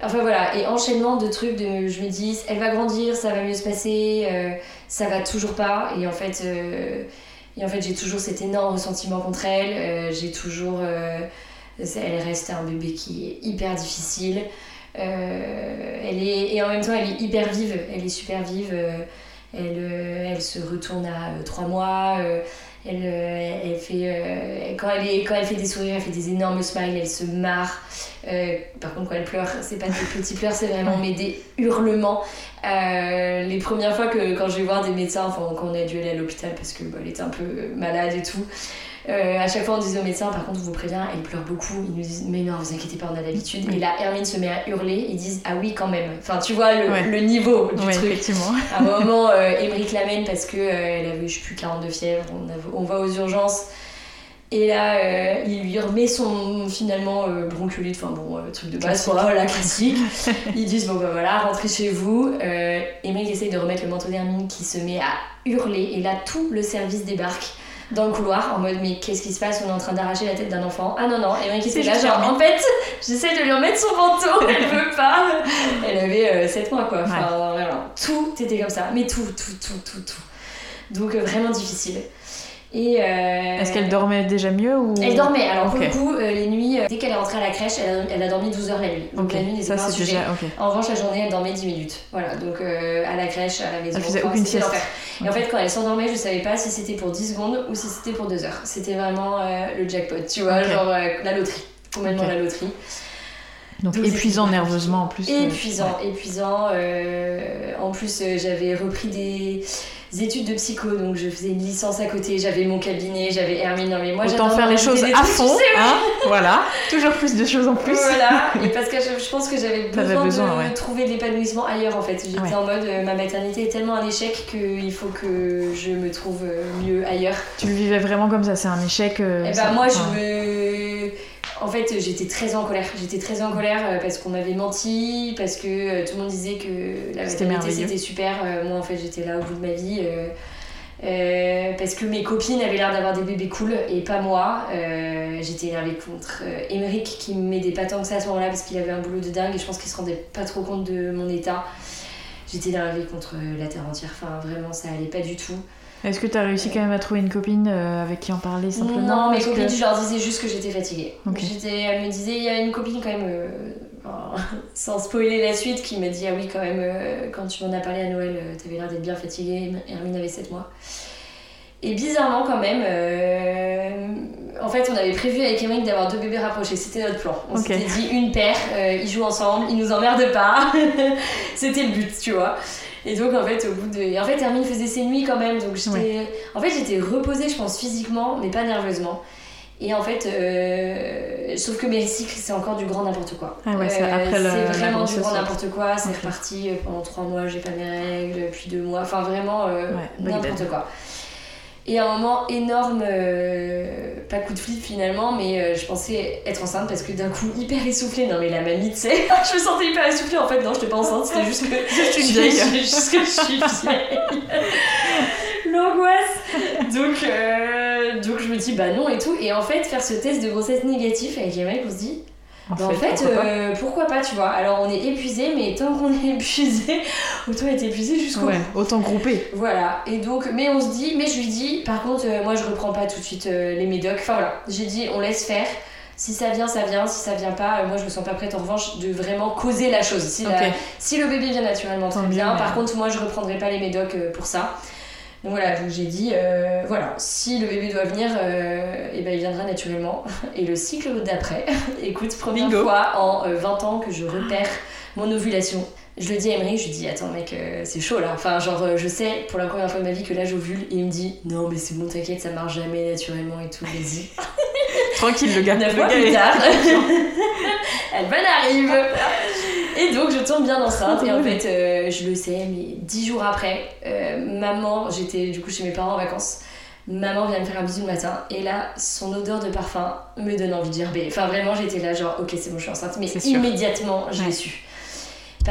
Enfin voilà, et enchaînement de trucs, de, je me dis elle va grandir, ça va mieux se passer, euh, ça va toujours pas. Et en fait, et en fait j'ai toujours cet énorme ressentiment contre elle. j'ai toujours, elle reste un bébé qui est hyper difficile. Euh, elle est, et en même temps, elle est hyper vive, elle est super vive. euh, elle, euh, elle se retourne à 3 mois. elle, elle fait, quand, elle est, quand elle fait des sourires, elle fait des énormes smiles, elle se marre. Par contre, quand elle pleure, c'est pas des petits pleurs, c'est vraiment mais des hurlements. Les premières fois que quand je vais voir des médecins, enfin quand a dû aller à l'hôpital parce que bah, était un peu malade et tout, euh, à chaque fois on disait aux médecins, par contre, on vous prévient, elle pleure beaucoup. Ils nous disent, mais non, vous inquiétez pas, on a l'habitude. Et là, Hermine se met à hurler, ils disent, ah oui, quand même. Enfin, tu vois le, Ouais. le niveau du Ouais, truc. effectivement. À un moment, euh, Émeric l'amène parce que euh, avait, je sais plus, 42 fièvre. On, on va aux urgences. Et là, euh, il lui remet son finalement euh, bronchiolite, enfin bon, euh, truc de base, quoi, la classique. Ils disent bon bah voilà, rentrez chez vous. Euh, Émeric essaye de remettre le manteau d'Hermine qui se met à hurler. Et là, tout le service débarque dans le couloir en mode mais qu'est-ce qui se passe? On est en train d'arracher la tête d'un enfant. Ah non, non, Émeric il C'est était là, genre en fait, j'essaie de lui remettre son manteau, elle veut pas. Elle avait 7 mois quoi. Enfin, voilà. Tout était comme ça, mais tout, tout, tout, tout, tout. Donc euh, vraiment difficile. Et euh, Est-ce qu'elle dormait déjà mieux ou elle dormait, alors pour Ok. le coup, euh, les nuits, euh, dès qu'elle est rentrée à la crèche, elle a, elle a dormi 12 heures la nuit. Donc la nuit n'était pas un sujet. déjà. En revanche, la journée, elle dormait 10 minutes. Voilà, donc à la crèche, à la maison. Elle faisait aucune sieste. Et en fait, quand elle s'endormait, je savais pas si c'était pour 10 secondes ou si c'était pour 2 heures. C'était vraiment le jackpot, tu vois, genre la loterie. Complètement la loterie. Donc épuisant nerveusement en plus. Épuisant, épuisant. en plus, j'avais repris des études de psycho, donc je faisais une licence à côté, j'avais mon cabinet, j'avais Hermine. Non, mais moi, Autant faire les choses à trucs, fond, tu sais, hein Voilà, toujours plus de choses en plus. Voilà, et parce que je, je pense que j'avais besoin, besoin, de ouais. trouver de l'épanouissement ailleurs en fait. J'étais Ouais. en mode euh, ma maternité est tellement un échec qu'il faut que je me trouve euh, mieux ailleurs. Tu le vivais vraiment comme ça, c'est un échec. euh, et ça- bah moi je me. En fait j'étais très en colère. J'étais très en colère euh, parce qu'on m'avait menti, parce que euh, tout le monde disait que la maternité c'était super. Euh, moi en fait j'étais là au bout de ma vie. euh, parce que mes copines avaient l'air d'avoir des bébés cool et pas moi. Euh, J'étais énervée contre euh, Émeric qui m'aidait pas tant que ça à ce moment-là parce qu'il avait un boulot de dingue et je pense qu'il se rendait pas trop compte de mon état. J'étais énervée contre la terre entière. Enfin, vraiment, ça allait pas du tout. Est-ce que t'as réussi quand même à trouver une copine euh, avec qui en parler simplement non, mes que- copines, je leur disais juste que j'étais fatiguée. Ok. J'étais, elle me disait, il y a une copine quand même, euh, sans spoiler la suite, qui m'a dit Ah oui, quand même, euh, quand tu m'en as parlé à Noël, euh, t'avais l'air d'être bien fatiguée. Hermine avait 7 mois. Et bizarrement, quand même, en fait, on avait prévu avec Emmerich d'avoir deux bébés rapprochés. C'était notre plan. On Ok. s'était dit une paire, ils jouent ensemble, ils nous emmerdent pas. C'était le but, tu vois. Et donc, en fait, au bout de. En fait, Hermine faisait ses nuits quand même. Donc, j'étais. En fait, j'étais reposée, je pense, physiquement, mais pas nerveusement. Et en fait, euh, sauf que mes cycles, c'est encore du grand n'importe quoi. Ah ouais, c'est Euh, après la vraiment du grand n'importe quoi. C'est reparti euh, pendant trois mois, j'ai pas mes règles, puis deux mois. Enfin, vraiment euh, Ouais, n'importe quoi. Et à un moment énorme, euh, pas coup de flip finalement, mais euh, je pensais être enceinte parce que d'un coup, hyper essoufflée. Non, mais la mamie, tu sais, je me sentais hyper essoufflée. En fait, non, j'étais pas enceinte, c'était juste que je- vieille. je- Juste que je suis vieille. L'angoisse. Donc, euh, donc je me dis, bah non et tout. Et en fait, faire ce test de grossesse négatif avec les mecs, on se dit, En bah, en fait, pourquoi pas euh, pourquoi pas, tu vois. Alors on est épuisé, mais tant qu'on est épuisé, autant être épuisé jusqu'au Ouais, bout. autant grouper. Voilà, et donc, mais on se dit, mais je lui dis, par contre, euh, moi je reprends pas tout de suite euh, les médocs. Enfin voilà, j'ai dit, on laisse faire. Si ça vient, ça vient. Si ça vient pas, moi je me sens pas prête en revanche de vraiment causer la chose. Si, la- si le bébé vient naturellement, Tant très mieux, bien. Par contre, moi je reprendrai pas les médocs pour ça. Donc voilà, donc j'ai dit, euh, voilà, si le bébé doit venir, et ben il viendra naturellement. Et le cycle d'après, écoute, première Bingo. fois en euh, 20 ans que je repère mon ovulation. Je le dis à Emery, je lui dis, attends mec, euh, c'est chaud là. Enfin, genre, euh, je sais pour la première fois de ma vie que là j'ovule. Et il me dit, non, mais c'est bon, t'inquiète, ça marche jamais naturellement et tout, vas-y. Tranquille, le gars. Le gars plus tard, elle bonne arrive. Et donc je tombe bien enceinte. Et en fait euh, je le sais mais dix jours après, euh, maman, j'étais du coup chez mes parents en vacances, maman vient me faire un bisou le matin. Et là son odeur de parfum me donne envie de gerber. Enfin vraiment j'étais là genre ok c'est bon je suis enceinte. Mais immédiatement je l'ai su.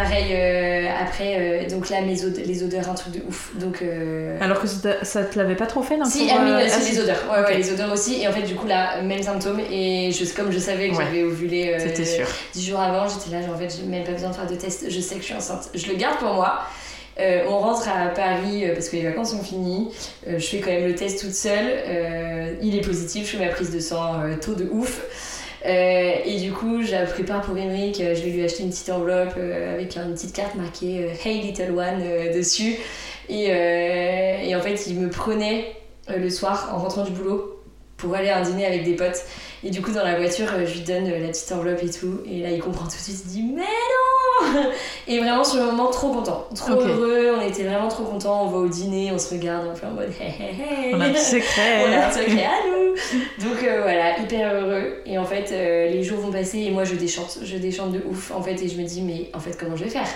Pareil euh, après euh, donc là mes od- les odeurs un truc de ouf donc euh, Alors que ça te- l'avait pas trop fait, non si, pour, Hermine, euh, c'est ah, les odeurs. Ouais, ouais, les odeurs aussi. Et en fait, du coup, là, même symptôme. Et je, comme je savais que Ouais. j'avais ovulé euh, C'était sûr. 10 jours avant, j'étais là, genre, en fait, j'ai même pas besoin de faire de test. Je sais que je suis enceinte. Je le garde pour moi. Euh, on rentre à Paris euh, parce que les vacances sont finies. Euh, je fais quand même le test toute seule. Il est positif. Je fais ma prise de sang taux de ouf. Euh, et du coup, je la prépare pour Emmerich. Euh, Je vais lui acheter une petite enveloppe euh, avec une petite carte marquée Hey Little One dessus. Et, et en fait, il me prenait le soir en rentrant du boulot pour aller à un dîner avec des potes. Et du coup, dans la voiture, je lui donne la petite enveloppe et tout. Et là, il comprend tout de suite. Il dit Mais non Et vraiment, sur le moment, trop content. Trop heureux. On était vraiment trop contents. On va au dîner, on se regarde, on fait en mode Hey, hey, hey. On a petit secret. On a un secret à nous. Donc euh, voilà, hyper heureux. Et en fait, euh, les jours vont passer et moi je déchante. Je déchante de ouf en fait. Et je me dis, mais en fait, comment je vais faire?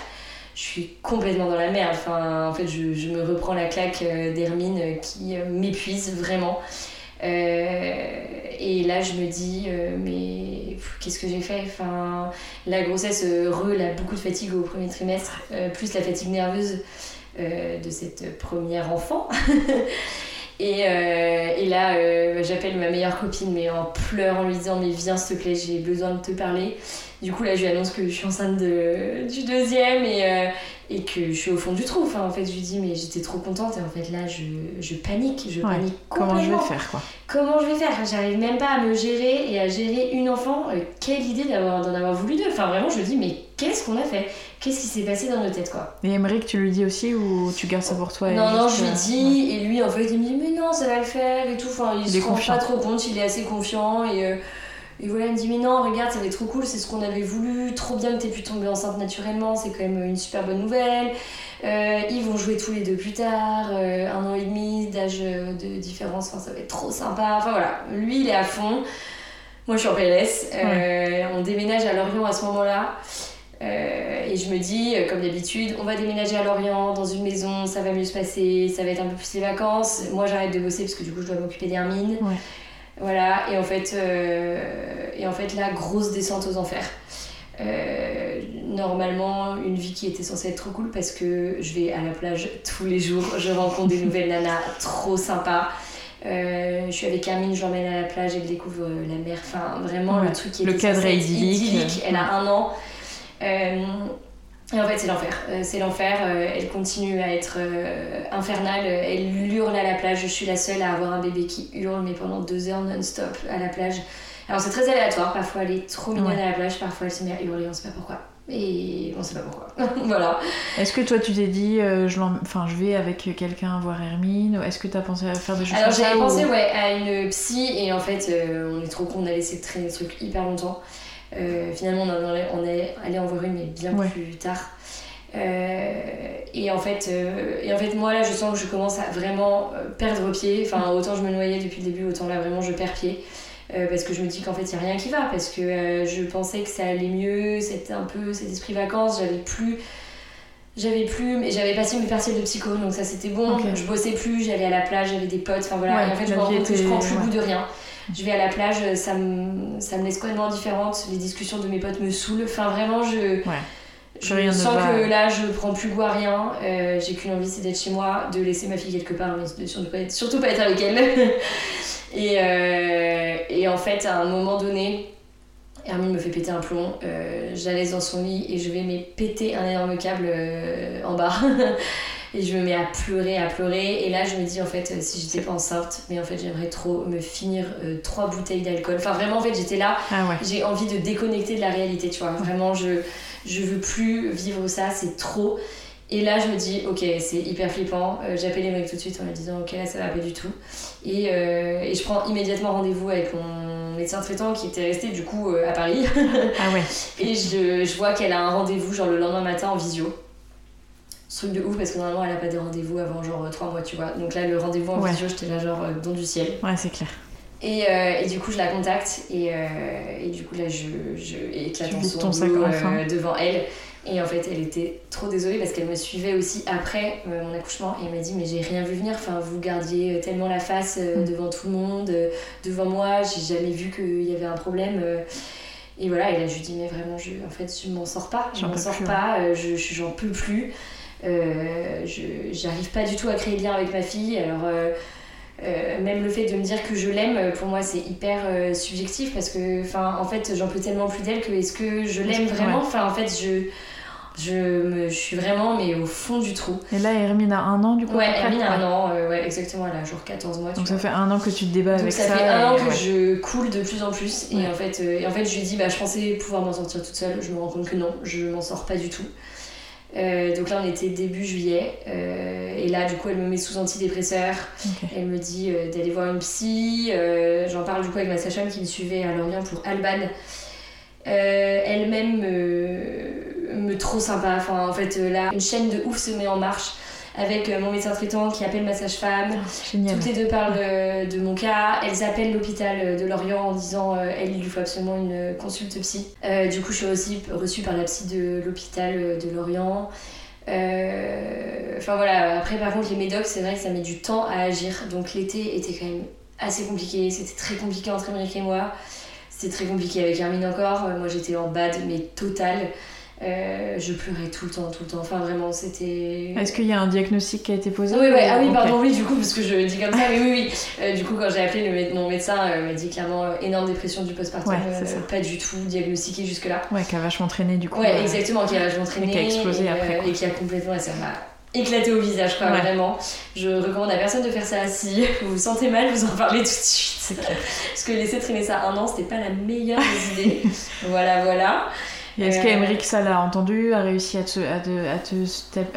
Je suis complètement dans la merde. Enfin, en fait, je, je me reprends la claque euh, d'Hermine qui m'épuise vraiment. Euh, et là, je me dis, euh, mais qu'est-ce que j'ai fait? Enfin, La grossesse, euh, re, là, beaucoup de fatigue au premier trimestre, plus la fatigue nerveuse de cette première enfant. Et, là, j'appelle ma meilleure copine, mais en pleurs, en lui disant Mais viens, s'il te plaît, j'ai besoin de te parler. Du coup, là, je lui annonce que je suis enceinte de, du deuxième et, euh, et que je suis au fond du trou. Enfin, en fait, je lui dis Mais j'étais trop contente. Et en fait, là, je, je panique. Je Ouais, panique Comment je vais complètement. faire, quoi Comment je vais faire? J'arrive même pas à me gérer et à gérer une enfant. Euh, quelle idée d'avoir, d'en avoir voulu deux. Enfin, vraiment, je me dis Mais qu'est-ce qu'on a fait? Qu'est-ce qui s'est passé dans nos têtes, quoi? Et Emmerich, tu lui dis aussi ou tu gardes ça pour toi non, non, je lui euh, dis, et lui en fait il me dit, mais non, ça va le faire et tout. Enfin, il, Il se rend pas trop compte, il est assez confiant et, euh, et voilà, il me dit, mais non, regarde, ça va être trop cool, c'est ce qu'on avait voulu, trop bien que t'aies pu tomber enceinte naturellement, c'est quand même une super bonne nouvelle. Euh, ils vont jouer tous les deux plus tard, euh, un an et demi d'âge de différence, enfin, ça va être trop sympa. Enfin voilà, lui il est à fond. Moi je suis en PLS, Euh, on déménage à Lorient à ce moment-là. Euh, et je me dis, euh, comme d'habitude, on va déménager à Lorient, dans une maison, ça va mieux se passer, ça va être un peu plus les vacances. Moi, j'arrête de bosser parce que du coup, je dois m'occuper d'Hermine. Ouais. Voilà, et en fait, euh, et en fait, là, grosse descente aux enfers. Euh, normalement, une vie qui était censée être trop cool parce que je vais à la plage tous les jours, je rencontre des nouvelles nanas trop sympas. Euh, je suis avec Hermine, je l'emmène à la plage, elle découvre euh, la mer. Enfin, vraiment, Ouais, le truc qui le était cadre être idyllique. Elle a un an. Et en fait, c'est l'enfer. Euh, c'est l'enfer. Euh, elle continue à être euh, infernale. Elle hurle à la plage. Je suis la seule à avoir un bébé qui hurle, mais pendant deux heures non-stop à la plage. Alors, c'est très aléatoire. Parfois, elle est trop mignonne Ouais. à la plage. Parfois, elle se met à hurler. On sait pas pourquoi. Et on sait pas pourquoi. voilà. Est-ce que toi, tu t'es dit, je, enfin, je vais avec quelqu'un voir Hermine? Est-ce que t'as pensé à faire des choses Alors j'avais ou- pensé ouais, à une psy et en fait on est trop con, on a laissé traîner le truc hyper longtemps. Euh, finalement on, est, allé en voir une mais bien Ouais. plus tard. Euh, et, en fait, euh, et en fait moi là je sens que je commence à vraiment perdre pied. Enfin autant je me noyais depuis le début, autant là vraiment je perds pied. parce que je me dis qu'en fait, il n'y a rien qui va. Parce que je pensais que ça allait mieux, c'était un peu cet esprit vacances, j'avais plus j'avais plus mais j'avais passé mes partiels de psycho. Donc ça c'était bon. Je bossais plus. J'allais à la plage. J'avais des potes. Enfin voilà. En fait je me rends compte que je prends plus goût de rien je vais à la plage ça me ça me laisse complètement différente. Les discussions de mes potes me saoulent. Enfin vraiment je je sens que là je prends plus goût à rien. Euh, j'ai qu'une envie c'est d'être chez moi de laisser ma fille quelque part mais de surtout pas être, surtout pas être avec elle. Et, euh, et en fait à un moment donné Hermine me fait péter un plomb, euh, j'allais dans son lit et je vais me péter un énorme câble euh, en bas. et je me mets à pleurer, à pleurer. Et là, je me dis, en fait, euh, si j'étais pas enceinte, mais en fait, j'aimerais trop me finir trois bouteilles d'alcool. Enfin, vraiment, en fait, j'étais là. Ah j'ai envie de déconnecter de la réalité, tu vois. Vraiment, je, je veux plus vivre ça, c'est trop. Et là, je me dis, ok, c'est hyper flippant. J'appelle les mecs tout de suite en me disant, ok, là, ça va pas du tout. Et, et je prends immédiatement rendez-vous avec mon médecin traitant qui était resté du coup euh, à Paris. ah ouais. Et je, je vois qu'elle a un rendez-vous genre le lendemain matin en visio. Truc de ouf parce que normalement elle a pas des rendez-vous avant genre 3 mois, tu vois. Donc là, le rendez-vous en visio, j'étais là genre euh, don du ciel. Ouais, c'est clair. Et, euh, et, du coup, je la contacte et, et du coup, là, je, je éclate son devant elle. Et en fait, elle était trop désolée parce qu'elle me suivait aussi après euh, mon accouchement et elle m'a dit Mais j'ai rien vu venir. Enfin, vous gardiez tellement la face euh, mm. devant tout le monde, euh, devant moi, j'ai jamais vu qu'il y avait un problème. et voilà, et là, je lui dis Mais vraiment, je, en fait, je m'en sors pas. Je m'en sors pas, je, j'en peux plus. Je j'arrive pas du tout à créer lien avec ma fille. Alors. même le fait de me dire que je l'aime, pour moi, c'est hyper subjectif parce que, enfin, en fait, j'en peux tellement plus d'elle que est-ce que je l'aime vraiment? Enfin, en fait, je, je, me, je suis vraiment mais au fond du trou. Et là, Hermine a un an du coup Ouais, Hermine a un an, euh, ouais, exactement, elle a genre 14 mois. Donc ça fait un an que tu te débats avec ça. Ça fait un an que je coule de plus en plus. Et, en fait, euh, et en fait, je lui dis, bah, je pensais pouvoir m'en sortir toute seule. Je me rends compte que non, je m'en sors pas du tout. Euh, donc là, on était début juillet. et là, du coup, elle me met sous antidépresseur. Elle me dit d'aller voir une psy. J'en parle du coup avec ma sage qui me suivait à Lorient pour Alban. Elle-même me trop sympa. Enfin, en fait, euh, là, une chaîne de ouf se met en marche avec euh, mon médecin traitant qui appelle ma sage-femme. Ah, Toutes les deux parlent euh, de mon cas. Elles appellent l'hôpital de Lorient en disant elle, il lui faut absolument une consulte psy. du coup, je suis aussi reçue par la psy de l'hôpital de Lorient. Enfin voilà, après par contre, les médocs, c'est vrai que ça met du temps à agir. Donc l'été était quand même assez compliqué. C'était très compliqué entre Amérique et moi. C'était très compliqué avec Hermine encore. Moi j'étais en bad, mais total. Euh, je pleurais tout le temps, tout le temps. Enfin, vraiment, c'était. Est-ce qu'il y a un diagnostic qui a été posé Oui, oui, ah oui, pardon, oui, du coup, parce que je dis comme ça, oui, oui, oui. Euh, du coup, quand j'ai appelé le, mon médecin, euh, m'a dit clairement énorme dépression du postpartum, pas du tout diagnostiqué jusque-là. Ouais, qui a vachement traîné, du coup. Ouais, exactement, qui a vachement traîné. Et qui a explosé après. Et qui a complètement. Ça m'a éclaté au visage, quoi, vraiment. Je recommande à personne de faire ça si vous vous sentez mal, vous en parlez tout de suite. Parce que laisser traîner ça un an, c'était pas la meilleure des idées. voilà, voilà. Et est-ce qu'Emeric, ça l'a entendu, a réussi à te, à à te,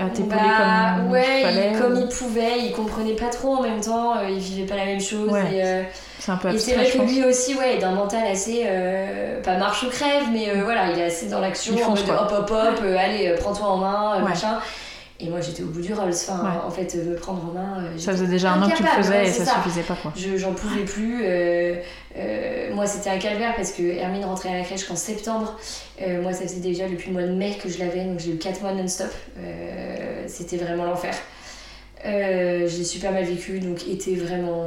à t'épauler bah, comme ouais, il fallait comme il pouvait, il comprenait pas trop en même temps, euh, il vivait pas la même chose. Et, euh, c'est un peu Et c'est vrai que lui aussi, ouais, d'un mental assez, euh, pas marche ou crève, mais voilà, il est assez dans l'action, en mode hop hop hop, allez, prends-toi en main, machin. Et moi j'étais au bout du Rolls, enfin, en fait, me prendre en main. ça faisait déjà un an que tu le faisais et ça, suffisait pas quoi. j'en pouvais plus. Euh, moi, c'était un calvaire parce que Hermine rentrait à la crèche qu'en septembre. Euh, moi, ça faisait déjà depuis le mois de mai que je l'avais, donc j'ai eu 4 mois non-stop. Euh, c'était vraiment l'enfer. j'ai super mal vécu, donc était vraiment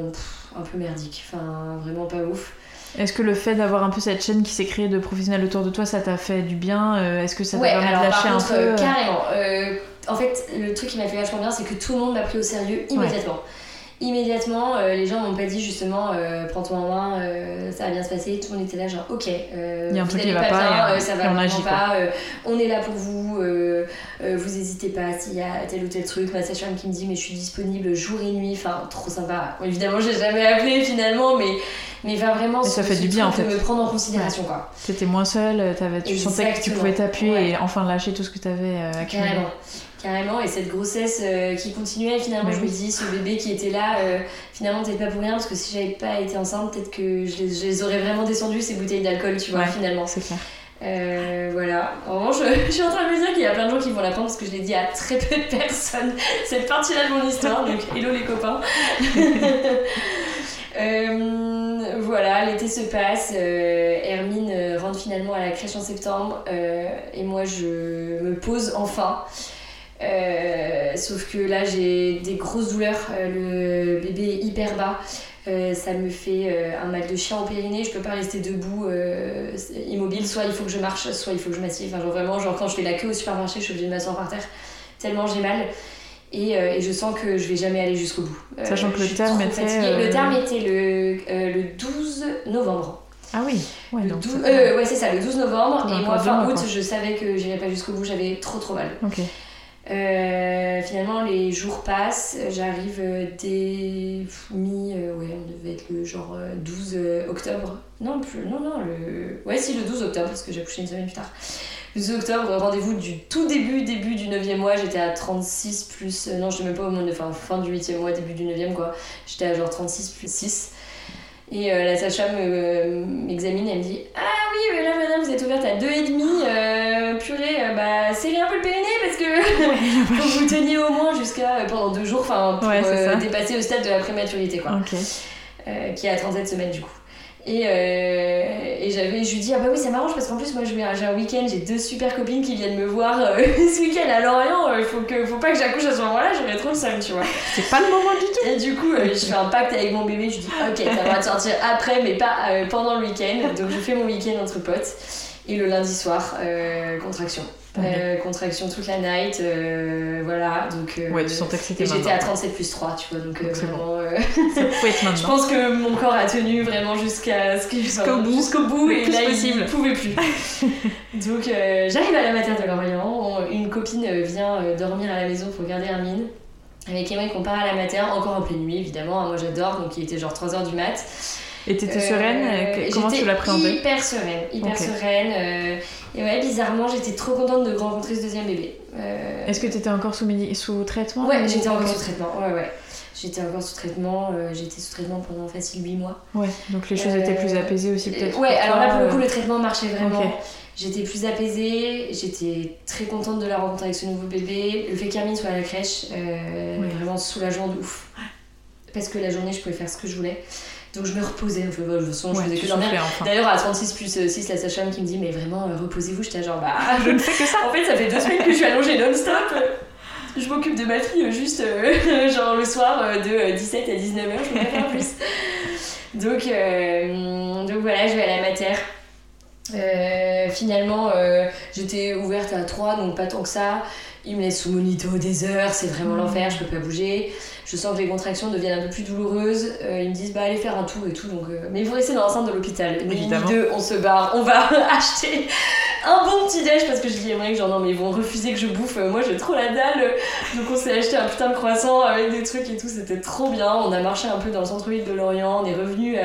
un peu merdique. Enfin, vraiment pas ouf. Est-ce que le fait d'avoir un peu cette chaîne qui s'est créée de professionnels autour de toi, ça t'a fait du bien Est-ce que ça t'a permis de lâcher un peu Carrément. en fait, le truc qui m'a fait vachement bien, c'est que tout le monde m'a pris au sérieux immédiatement immédiatement, euh, les gens m'ont pas dit justement euh, prends-toi en main, euh, ça va bien se passer. Tout le monde était là, genre ok, il y a un truc qui va pas, ça va vraiment pas, on est là pour vous, vous hésitez pas s'il y a tel ou tel truc. Ma sage qui me dit mais je suis disponible jour et nuit, enfin trop sympa. Évidemment, j'ai jamais appelé finalement, mais mais va vraiment ça fait du bien en fait. de me prendre en considération quoi. T'étais moins seule, tu sentais que tu pouvais t'appuyer et enfin lâcher tout ce que t'avais accumulé. Carrément, et cette grossesse euh, qui continuait, finalement, je me dis, ce bébé qui était là, euh, finalement, peut-être pas pour rien, parce que si j'avais pas été enceinte, peut-être que je les, aurais vraiment descendu, ces bouteilles d'alcool, tu vois, finalement. C'est clair. Euh, voilà. En revanche, je, suis en train de me dire qu'il y a plein de gens qui vont l'apprendre parce que je l'ai dit à très peu de personnes, cette partie-là de mon histoire, donc hello les copains. voilà, l'été se passe, euh, Hermine rentre finalement à la crèche en septembre euh, et moi je me pose enfin. Euh, sauf que là j'ai des grosses douleurs, euh, le bébé est hyper bas, Euh, ça me fait un mal de chien au périnée, je peux pas rester debout immobile, soit il faut que je marche, soit il faut que je m'assieds. Enfin, genre vraiment, genre quand je fais la queue au supermarché, je suis obligée de m'asseoir par terre, tellement j'ai mal. Et, et je sens que je vais jamais aller jusqu'au bout. Sachant que le terme était, Le terme était le, euh, le 12 novembre. Ah oui, ouais, Le donc 12 ça- euh, ouais, c'est ça, le 12 novembre. Et moi, fin août, quoi. je savais que j'irais pas jusqu'au bout, j'avais trop trop mal. Euh, finalement, les jours passent, j'arrive euh, dès mi. euh, ouais, on devait être le genre euh, 12 euh, octobre. Non, plus, non, non, le. Ouais, si, le 12 octobre, parce que j'ai accouché une semaine plus tard. Le 12 octobre, rendez-vous du tout début, début du 9e mois, j'étais à 36 plus. non, je même pas au monde, enfin, fin du 8e mois, début du 9e, quoi. J'étais à genre 36 plus 6. Et euh, la sage-femme euh, m'examine, elle me dit Ah oui, mais là, madame, vous êtes ouverte à 2,5. Euh, purée, euh, bah, serrez un peu le périnée parce que que vous teniez au moins jusqu'à pendant deux jours, enfin, pour Ouais, dépasser le stade de la prématurité, quoi qui est à 37 semaines du coup. Et, euh, et j'avais, je lui dis, ah bah oui, ça m'arrange parce qu'en plus, moi je vais- j'ai un week-end, j'ai deux super copines qui viennent me voir euh, ce week-end à Lorient. Il faut, que, faut pas que j'accouche à ce moment-là, j'aurais trop le seum, tu vois. C'est pas le moment du tout. Et du coup, euh, je fais un pacte avec mon bébé, je lui dis, ok, t'as le droit de sortir après, mais pas euh, pendant le week-end. Donc je fais mon week-end entre potes. Et le lundi soir, euh, contraction. Euh, contraction toute la night, euh, voilà. Donc, euh, Ouais, tu sentais que c'était j'étais à maintenant. 37 plus 3, tu vois, donc, euh, bon. vraiment. euh, Ça pouvait être je maintenant. pense que mon corps a tenu vraiment jusqu'à ce que- Jusqu'au bout. jusqu'au bout et là possible. il pouvait plus. Donc j'arrive à la mater de Lorient, On- une copine vient dormir à la maison pour garder Hermine. Avec Emma qu'on part à la mater, encore en pleine nuit évidemment, moi j'adore, donc il était genre 3h du mat. Et t'étais Euh, sereine euh, Comment tu l'appréhendais Hyper sereine, hyper sereine. euh, et ouais, bizarrement j'étais trop contente de rencontrer ce deuxième bébé. Euh, Est-ce que t'étais encore sous, sous traitement Ouais, ou- j'étais encore sous traitement, ouais ouais. J'étais encore sous traitement, euh, j'étais sous traitement pendant facile 8 mois. Ouais, donc les choses étaient plus Euh, apaisées aussi peut-être. Ouais, alors toi, là pour le euh, coup le traitement marchait vraiment. J'étais plus apaisée, j'étais très contente de la rencontre avec ce nouveau bébé. Le fait qu'Hermine soit à la crèche, euh, Ouais. vraiment soulageant de ouf. Parce que la journée je pouvais faire ce que je voulais. Donc je me reposais, de toute façon je Ouais, faisais que dormir. enfin. D'ailleurs à 36 plus 6, la sage-femme qui me dit mais vraiment euh, reposez-vous, j'étais genre bah Je ne fais que ça. en fait, ça fait deux semaines que je suis allongée non-stop. Je m'occupe de ma fille euh, juste euh, genre le soir euh, de euh, 17 à 19h, je peux pas faire plus. Donc, euh, donc voilà, je vais à la mater. Euh, finalement, euh, j'étais ouverte à 3, donc pas tant que ça. Il me laisse sous monito des heures, c'est vraiment l'enfer, je peux pas bouger. Je sens que les contractions deviennent un peu plus douloureuses. Euh, ils me disent, bah allez faire un tour et tout. Donc, euh, Mais vous restez dans l'enceinte de l'hôpital. Évidemment. deux, on se barre, on va acheter un bon petit déj parce que je dis à Emmerich, genre non, mais ils vont refuser que je bouffe. Euh, Moi j'ai trop la dalle. Donc on s'est acheté un putain de croissant avec des trucs et tout, c'était trop bien. On a marché un peu dans le centre-ville de Lorient, on est revenu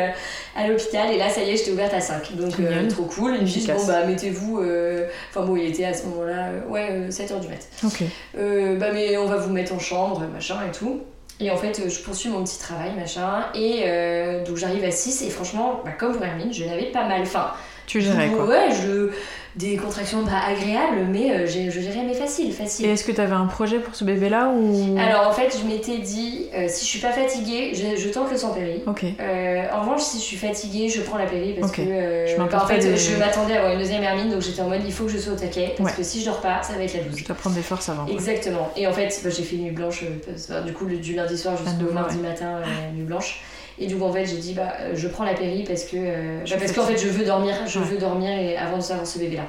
à l'hôpital et là ça y est, j'étais ouverte à 5. Donc euh, trop cool. Ils me disent, bon bah mettez-vous. euh, Enfin bon, il était à ce moment-là, euh, ouais, 7h du mat. Ok. Euh, bah mais on va vous mettre en chambre, machin et tout. Et en fait, euh, je poursuis mon petit travail, machin. Et euh, donc j'arrive à 6 et franchement, bah, comme pour Hermine, je n'avais pas mal. Enfin, Tu gérais quoi. Ouais, je... des contractions pas agréables, mais euh, je gérais mais facile, facile. Et est-ce que t'avais un projet pour ce bébé-là ou? Alors en fait, je m'étais dit, euh, si je suis pas fatiguée, je, je tente le sans péri. Ok. Euh, en revanche, si je suis fatiguée, je prends la péri parce Ok. que euh, Je bah, en fait, des- je m'attendais à avoir une deuxième hermine, donc j'étais en mode il faut que je sois au taquet parce Ouais. que si je dors pas, ça va être la douze. Je dois prendre des forces avant. Exactement. Et en fait, bah, j'ai fait nuit blanche, euh, du coup, du lundi soir jusqu'au nouveau, mardi ouais. matin, euh, nuit blanche. Et du coup, en fait, j'ai dit, bah, euh, je prends la péri parce que, euh, bah, parce qu'en fait, je veux dormir, je Ouais. veux dormir et avant de savoir ce bébé-là.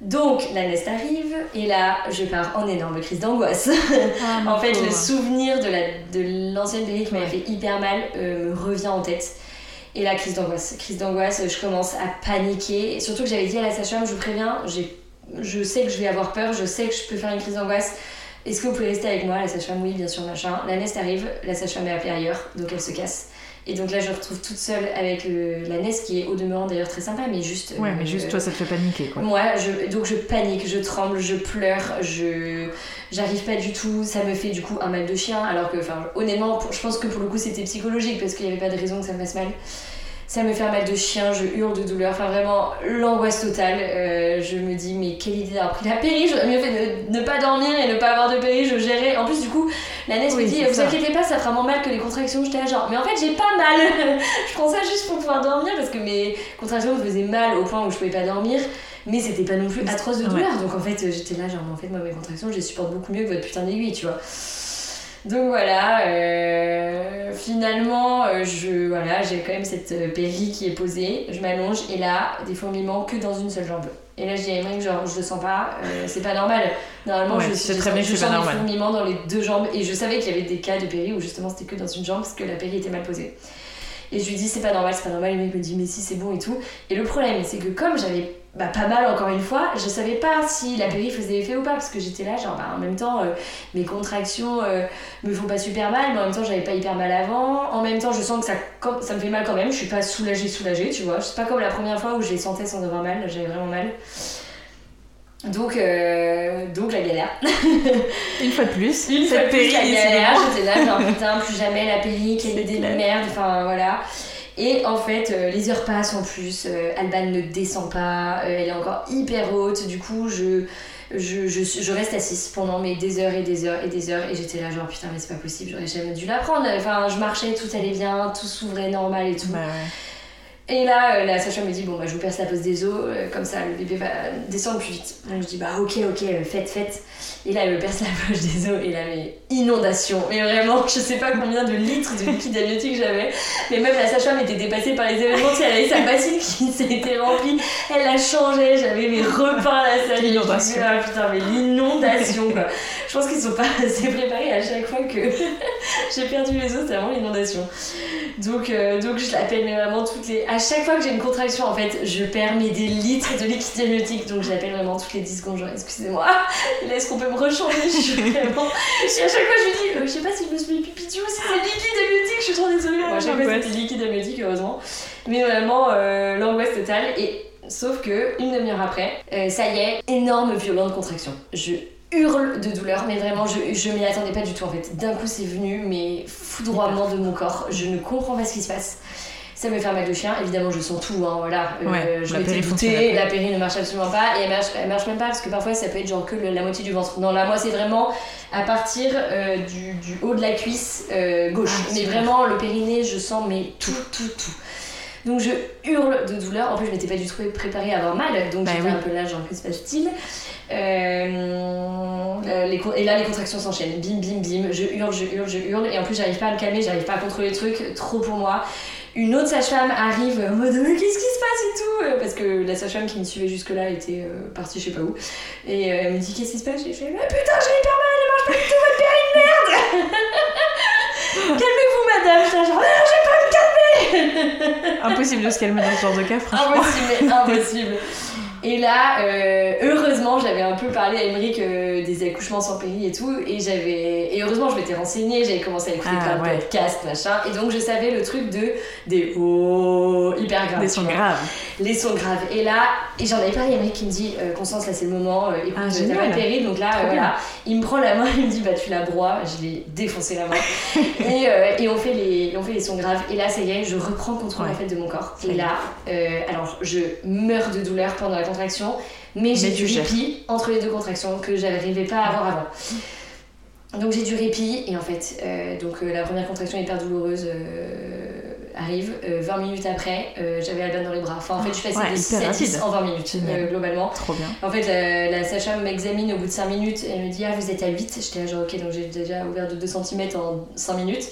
Donc, la nest arrive, et là, je pars en énorme crise d'angoisse. Ah, en fait, le souvenir de la- de l'ancienne péri qui m'avait Ouais. fait hyper mal euh, me revient en tête. Et la crise d'angoisse. Crise d'angoisse, je commence à paniquer. Et surtout que j'avais dit à la sage-femme, je vous préviens, je sais que je vais avoir peur, je sais que je peux faire une crise d'angoisse. Est-ce que vous pouvez rester avec moi La sage-femme, oui, bien sûr, machin. La Nest arrive, la sage-femme est appelée ailleurs, donc elle se casse. Et donc là, je me retrouve toute seule avec le- la Nest, qui est au demeurant d'ailleurs très sympa, mais juste. Ouais, euh, mais juste toi, ça te fait paniquer quoi. moi, je, donc je panique, je tremble, je pleure, je j'arrive pas du tout. Ça me fait du coup un mal de chien, alors que, enfin, honnêtement, pour- je pense que pour le coup c'était psychologique parce qu'il y avait pas de raison que ça me fasse mal. Ça me fait un mal de chien, je hurle de douleur, enfin vraiment l'angoisse totale. Euh, je me dis, mais quelle idée d'avoir pris la péri, j'aurais mieux fait de ne pas dormir et ne pas avoir de péri, je gérais. En plus, du coup, L'Anès Oui, me dit, vous ça. inquiétez pas, ça fera moins mal que les contractions. J'étais là genre, mais en fait j'ai pas mal. je prends ça juste pour pouvoir dormir parce que mes contractions me faisaient mal au point où je pouvais pas dormir. Mais c'était pas non plus atroce de Ouais. douleur. Donc en fait j'étais là genre, en fait moi mes contractions je les supporte beaucoup mieux que votre putain d'aiguille, tu vois. Donc voilà, euh, finalement, euh, je, voilà, j'ai quand même cette euh, péri qui est posée, je m'allonge et là, des fourmillements que dans une seule jambe. Et là, je dis à Emmerich, genre, je le sens pas, euh, c'est pas normal. Normalement, Ouais, je, très bien je sens des fourmillements dans les deux jambes et je savais qu'il y avait des cas de péri où justement c'était que dans une jambe parce que la péri était mal posée. Et je lui dis, c'est pas normal, c'est pas normal. Et le mec me dit, mais si, c'est bon et tout. Et le problème, c'est que comme j'avais bah, pas mal encore une fois, je savais pas si la péri faisait effet ou pas parce que j'étais là, genre, bah, en même temps, euh, mes contractions euh, me font pas super mal, mais en même temps, j'avais pas hyper mal avant. En même temps, je sens que ça, me fait mal quand même. Je suis pas soulagée, soulagée, tu vois. C'est pas comme la première fois où je les sentais sans avoir mal, j'avais vraiment mal. Donc, euh, donc la galère. Une fois de plus, Une fois cette de plus, la galère, j'étais là, genre putain, plus jamais la péri, quelle idée de merde, enfin voilà. Et en fait, euh, les heures passent en plus, euh, Alban ne descend pas, euh, elle est encore hyper haute, du coup, je, je, je, je reste assise pendant mais des heures et des heures et des heures, et j'étais là, genre putain, mais c'est pas possible, j'aurais jamais dû la prendre. Enfin, je marchais, tout allait bien, tout s'ouvrait normal et tout. Bah. Et là, euh, la sage-femme me dit Bon, bah, je vous perce la pose des os, euh, comme ça le bébé va descendre plus vite. Je dis Bah, ok, ok, euh, faites, faites. Et là, elle me perce la poche des os, et là, mais inondation. Mais vraiment, je sais pas combien de litres de liquide amniotique j'avais. Mais même la sage-femme était dépassée par les événements. Elle avait sa bassine qui s'était remplie, elle la changeait, j'avais mes repas à la salle. L'inondation. Ah putain, mais l'inondation quoi. Je pense qu'ils sont pas assez préparés à chaque fois que j'ai perdu les os, c'est vraiment l'inondation. Donc, donc je l'appelle mais vraiment toutes les. À chaque fois que j'ai une contraction, en fait, je perds mais des litres de liquide amniotique. Donc je l'appelle vraiment toutes les 10 secondes. Genre, excusez-moi, est-ce qu'on peut me rechanger? Je suis vraiment. Et à chaque fois, je lui dis, euh, je sais pas si je me suis mis pipi ou si c'est liquide amniotique, je suis trop désolée. Moi, fois, L'angoisse. c'était liquide amniotique, heureusement. Mais vraiment, euh, l'angoisse totale. Et sauf que, une demi-heure après, euh, ça y est, énorme violente contraction. Je hurle de douleur, mais vraiment, je, je m'y attendais pas du tout en fait. D'un coup, c'est venu, mais foudroiement de mon corps. Je ne comprends pas ce qui se passe. Ça me fait mal de chien, évidemment je sens tout, hein, voilà. Euh, Ouais, je m'étais doutée, la péri ne marche absolument pas, et elle marche, elle marche même pas parce que parfois ça peut être genre que le- la moitié du ventre. Non, là moi c'est vraiment à partir euh, du, du haut de la cuisse euh, gauche. Ah, mais vraiment le périnée, je sens mais tout, tout, tout. Donc je hurle de douleur. En plus, je m'étais pas du tout préparée à avoir mal, donc Bah j'étais oui. un peu là, genre, que se passe-t-il? Euh, euh, les Et là, les contractions s'enchaînent. Bim, bim, bim. Je hurle, je hurle, je hurle. Et en plus, j'arrive pas à me calmer, j'arrive pas à contrôler le truc. Trop pour moi. Une autre sage-femme arrive en mode Mais qu'est-ce qui se passe et tout Euh, Parce que la sage-femme qui me suivait jusque-là était euh, partie je sais pas où. Et euh, elle me dit Qu'est-ce qui se passe? J'ai fait Mais putain, j'ai hyper mal, elle marche pas du tout votre merde Calmez-vous, madame J'étais genre Non, j'ai pas me calmer Impossible de se calmer dans ce genre de cas, franchement. Impossible, impossible. Et là, euh, heureusement, j'avais un peu parlé à Emmerich euh, des accouchements sans péri et tout, et j'avais et heureusement, je m'étais renseignée, j'avais commencé à écouter Ah, plein de podcasts, machin, et donc je savais le truc de des oh hyper graves. Des sons graves. Les sons graves. Et là, et j'en avais parlé à Emmerich qui me dit euh, Constance, là c'est le moment, euh, écoute, Ah, t'as pas péri, donc là, voilà. Il me prend la main, il me dit Bah tu la broies, je l'ai défoncé la main. et, et on, fait les, on fait les sons graves. Et là, ça y est, je reprends contrôle Ouais. en fait de mon corps. Et là, alors je meurs de douleur pendant la contraction, mais j'ai du répit entre les deux contractions que j'arrivais pas à avoir avant. Donc j'ai du répit et en fait, euh, donc euh, la première contraction hyper douloureuse euh, arrive. Euh, 20 minutes après, j'avais Alban dans les bras. Enfin en fait, je suis passée Ouais, de hyper 6 à 10 rapide. en 20 minutes globalement. Trop bien. En fait, la, la sage-femme m'examine au bout de 5 minutes et me dit Ah, vous êtes à 8. J'étais là, genre, ok, donc j'ai déjà ouvert de 2 cm en 5 minutes.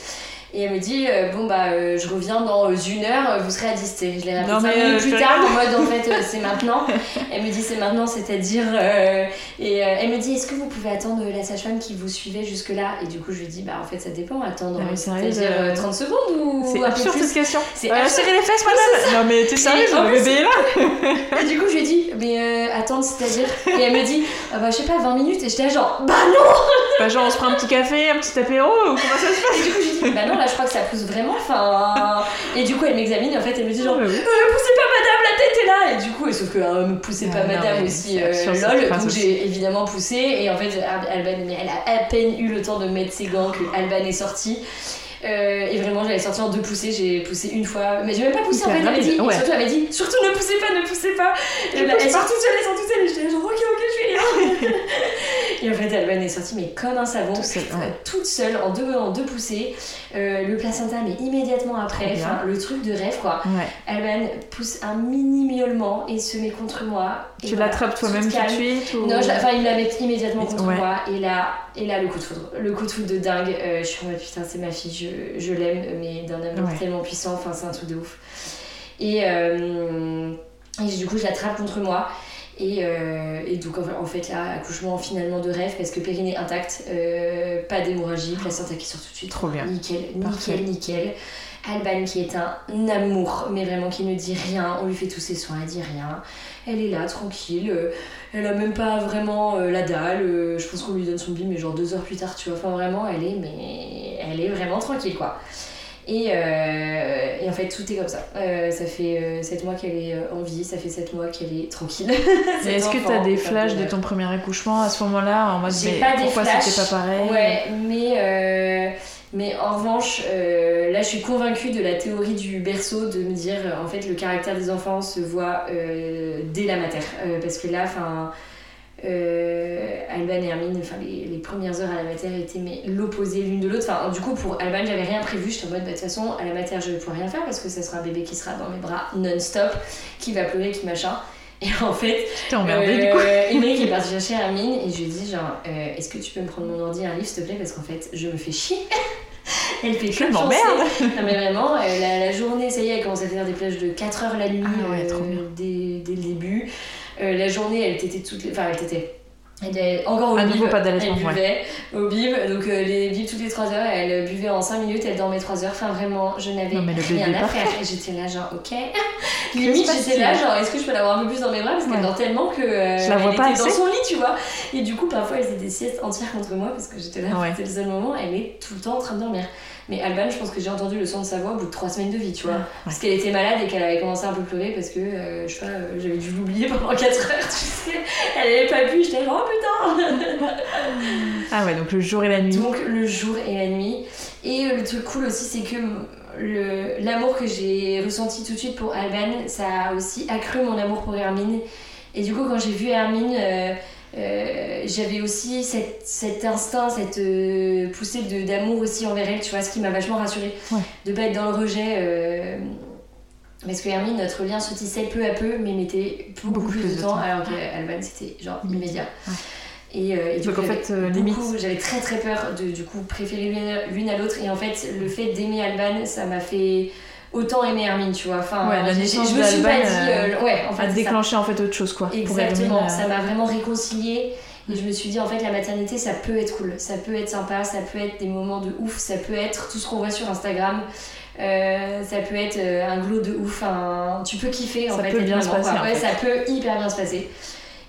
Et elle me dit euh, Bon, bah, euh, je reviens dans euh, une heure, vous serez à 10. Et je l'ai rappelé Non, 5 mais, minutes plus tard, en mode en fait, euh, c'est maintenant. Elle me dit C'est maintenant, c'est-à-dire. et elle me dit Est-ce que vous pouvez attendre la sage-femme qui vous suivait jusque-là? Et du coup, je lui dis Bah, en fait, ça dépend, attendre. Ah c'est-à-dire euh, euh, 30 secondes ou C'est un peu absurde plus? cette question. C'est absurde. serrer les fesses, madame Non mais t'es en le bébé là Et du coup, je lui ai dit, mais euh, attends, c'est-à-dire? Et elle me dit, ah bah je sais pas, 20 minutes. Et j'étais genre, bah non Bah genre on se prend un petit café, un petit apéro, ou comment ça se passe Et du coup, je lui dit, bah non, là je crois que ça pousse vraiment. Enfin. Et du coup, elle m'examine, et en fait, elle me dit, genre, euh, poussez pas madame, la tête est là Et du coup, et sauf que euh, me poussez pas Ah, non, madame aussi, lol. Donc j'ai évidemment poussé, et en fait, Al- Alban, elle a à peine eu le temps de mettre ses gants que Alban est sorti. Euh, et vraiment, j'avais sorti en deux poussées, j'ai poussé une fois, mais j'ai même pas poussé en fait. Elle m'a dit, ouais. surtout, elle dit, surtout ne poussez pas, ne poussez pas. Et là, pas. sont toutes seules, elles sont toutes seules, et j'étais genre, ok, ok, je vais rien. Et en fait, Alban est sortie, mais comme un savon, Tout seul, ouais. toute seule, en deux, en deux poussées. Euh, le placenta, mais immédiatement après. Enfin, le truc de rêve, quoi. Ouais. Alban pousse un mini miaulement et se met contre moi. Tu voilà, l'attrapes toi-même tout de suite ou... Non, enfin, il la met immédiatement contre moi. Et là, et là, le coup de foudre. Le coup de foudre de dingue. Euh, je suis en mode putain, c'est ma fille, je, je l'aime, mais d'un amour Ouais. tellement puissant. Enfin, c'est un truc de ouf. Et, euh, et du coup, je l'attrape contre moi. Et, euh, et donc, en fait- là, accouchement finalement de rêve parce que périnée intact, euh, pas d'hémorragie, placenta qui sort tout de suite. Trop bien. Nickel, Parfait. nickel, nickel. Alban qui est un amour, mais vraiment qui ne dit rien. On lui fait tous ses soins, elle dit rien. Elle est là, tranquille. Elle a même pas vraiment euh, la dalle. euh, Je pense qu'on lui donne son bim, mais genre deux heures plus tard, tu vois. Enfin, vraiment, elle est, mais elle est vraiment tranquille, quoi. Et, euh, et en fait, tout est comme ça. Ça fait 7 mois qu'elle est en vie, ça fait 7 mois qu'elle est tranquille. Mais Est-ce que enfant, t'as des flashs de ton premier accouchement à ce moment-là en mode mais pas des pourquoi c'était pas pareil Ouais, mais, mais en revanche, euh, là je suis convaincue de la théorie du berceau, de me dire euh, en fait le caractère des enfants se voit euh, dès la mater. Parce que là, enfin. Alban et Hermine, enfin les, premières heures à la mater étaient l'opposé l'une de l'autre. Enfin, du coup, pour Alban, j'avais rien prévu. J'étais en mode, bah, de toute façon, à la mater, je vais pouvoir rien faire parce que ça sera un bébé qui sera dans mes bras non-stop, qui va pleurer, qui machin. Et en fait, T'es emmerdée du coup euh, Émeric est parti chercher Hermine et je lui ai dit genre euh, est-ce que tu peux me prendre mon ordi et un livre s'il te plaît? Parce qu'en fait je me fais chier. Elle fait que de m'emmerde. Non mais vraiment, euh, la, la journée, ça y est, elle commence à faire des plages de 4 heures la nuit Ah ouais, euh, trop bien. dès, dès le début. Euh, la journée, elle t'était toutes les... Enfin, elle t'était... Elle était encore au À bib, nouveau, pas d'allaitement, elle buvait au bib, donc euh, les bibs toutes les 3 heures, elle buvait en 5 minutes, elle dormait 3 heures, enfin vraiment, je n'avais rien à faire. Et j'étais là genre, ok. Limite, j'étais là genre, est-ce que je peux l'avoir un peu plus dans mes bras? Parce qu'elle Ouais. dort tellement que euh, Je la vois elle pas était dans assez. son lit, tu vois. Et du coup, parfois, elle faisait des siestes entières contre moi parce que j'étais là, Ouais. c'était le seul moment, elle est tout le temps en train de dormir. Mais Alban, je pense que j'ai entendu le son de sa voix au bout de 3 semaines de vie, tu vois. Parce qu'elle était malade et qu'elle avait commencé un peu pleurer parce que, euh, je sais pas, euh, j'avais dû l'oublier pendant 4 heures, tu sais. Elle avait pas pu, j'étais genre, oh putain Ah ouais, donc le jour et la nuit. donc le jour et la nuit. Et euh, le truc cool aussi, c'est que l'amour que j'ai ressenti tout de suite pour Alban, ça a aussi accru mon amour pour Hermine. Et du coup, quand j'ai vu Hermine, euh, j'avais aussi cette- cet instinct, cette euh, poussée de- d'amour aussi envers elle, tu vois, ce qui m'a vachement rassurée. Ouais. De pas être dans le rejet. euh, parce que Hermine, notre lien se tissait peu à peu, mais mettait beaucoup, Beaucoup plus, de temps, alors qu'Alban, c'était genre immédiat. Ouais. Et, euh, et du Donc, coup, en j'avais fait, euh, j'avais très très peur de du coup préférer l'une à l'autre. Et en fait, le fait d'aimer Alban, ça m'a fait autant aimer Hermine, tu vois. Enfin, Ouais, la naissance je me suis pas dit. euh, ouais, en fait, a déclenché en fait autre chose quoi. pour Exactement, Hermine, euh, ça m'a vraiment réconciliée. Et je me suis dit, en fait, la maternité, ça peut être cool, ça peut être sympa, ça peut être des moments de ouf, ça peut être tout ce qu'on voit sur Instagram, euh, ça peut être euh, un glow de ouf, un- tu peux kiffer en Ça fait. peut bien se passer, quoi. en Ouais, fait. ça peut hyper bien se passer.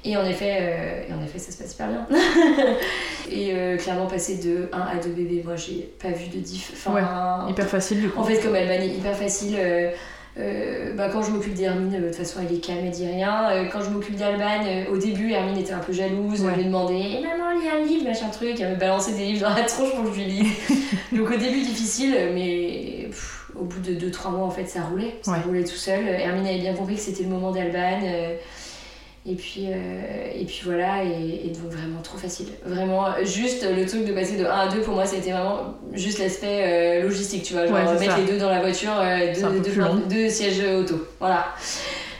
Et en effet, euh, et en effet ça se passe hyper bien. et euh, clairement, passer de 1 à 2 bébés, moi j'ai pas vu de diff. Enfin, hyper facile du coup. en fait, comme Alban est hyper facile, euh, bah, quand je m'occupe d'Hermine, de toute façon, elle est calme, elle dit rien. Quand je m'occupe d'Alban, au début, Hermine était un peu jalouse, Ouais. elle me demandait Eh, Maman, lis un livre, machin truc. Elle me balançait des livres dans la tronche pour que je lui lise. Donc au début, difficile, mais pff, au bout de 2-3 mois, en fait, ça roulait. Ça Ouais. roulait tout seul. Hermine avait bien compris que c'était le moment d'Alban. Et puis, euh, et puis voilà, et, et donc vraiment trop facile. Vraiment, juste le truc de passer de 1 à 2, pour moi, c'était vraiment juste l'aspect euh, logistique, tu vois. Genre Ouais, c'est mettre ça. les deux dans la voiture, euh, deux, sièges auto. Voilà.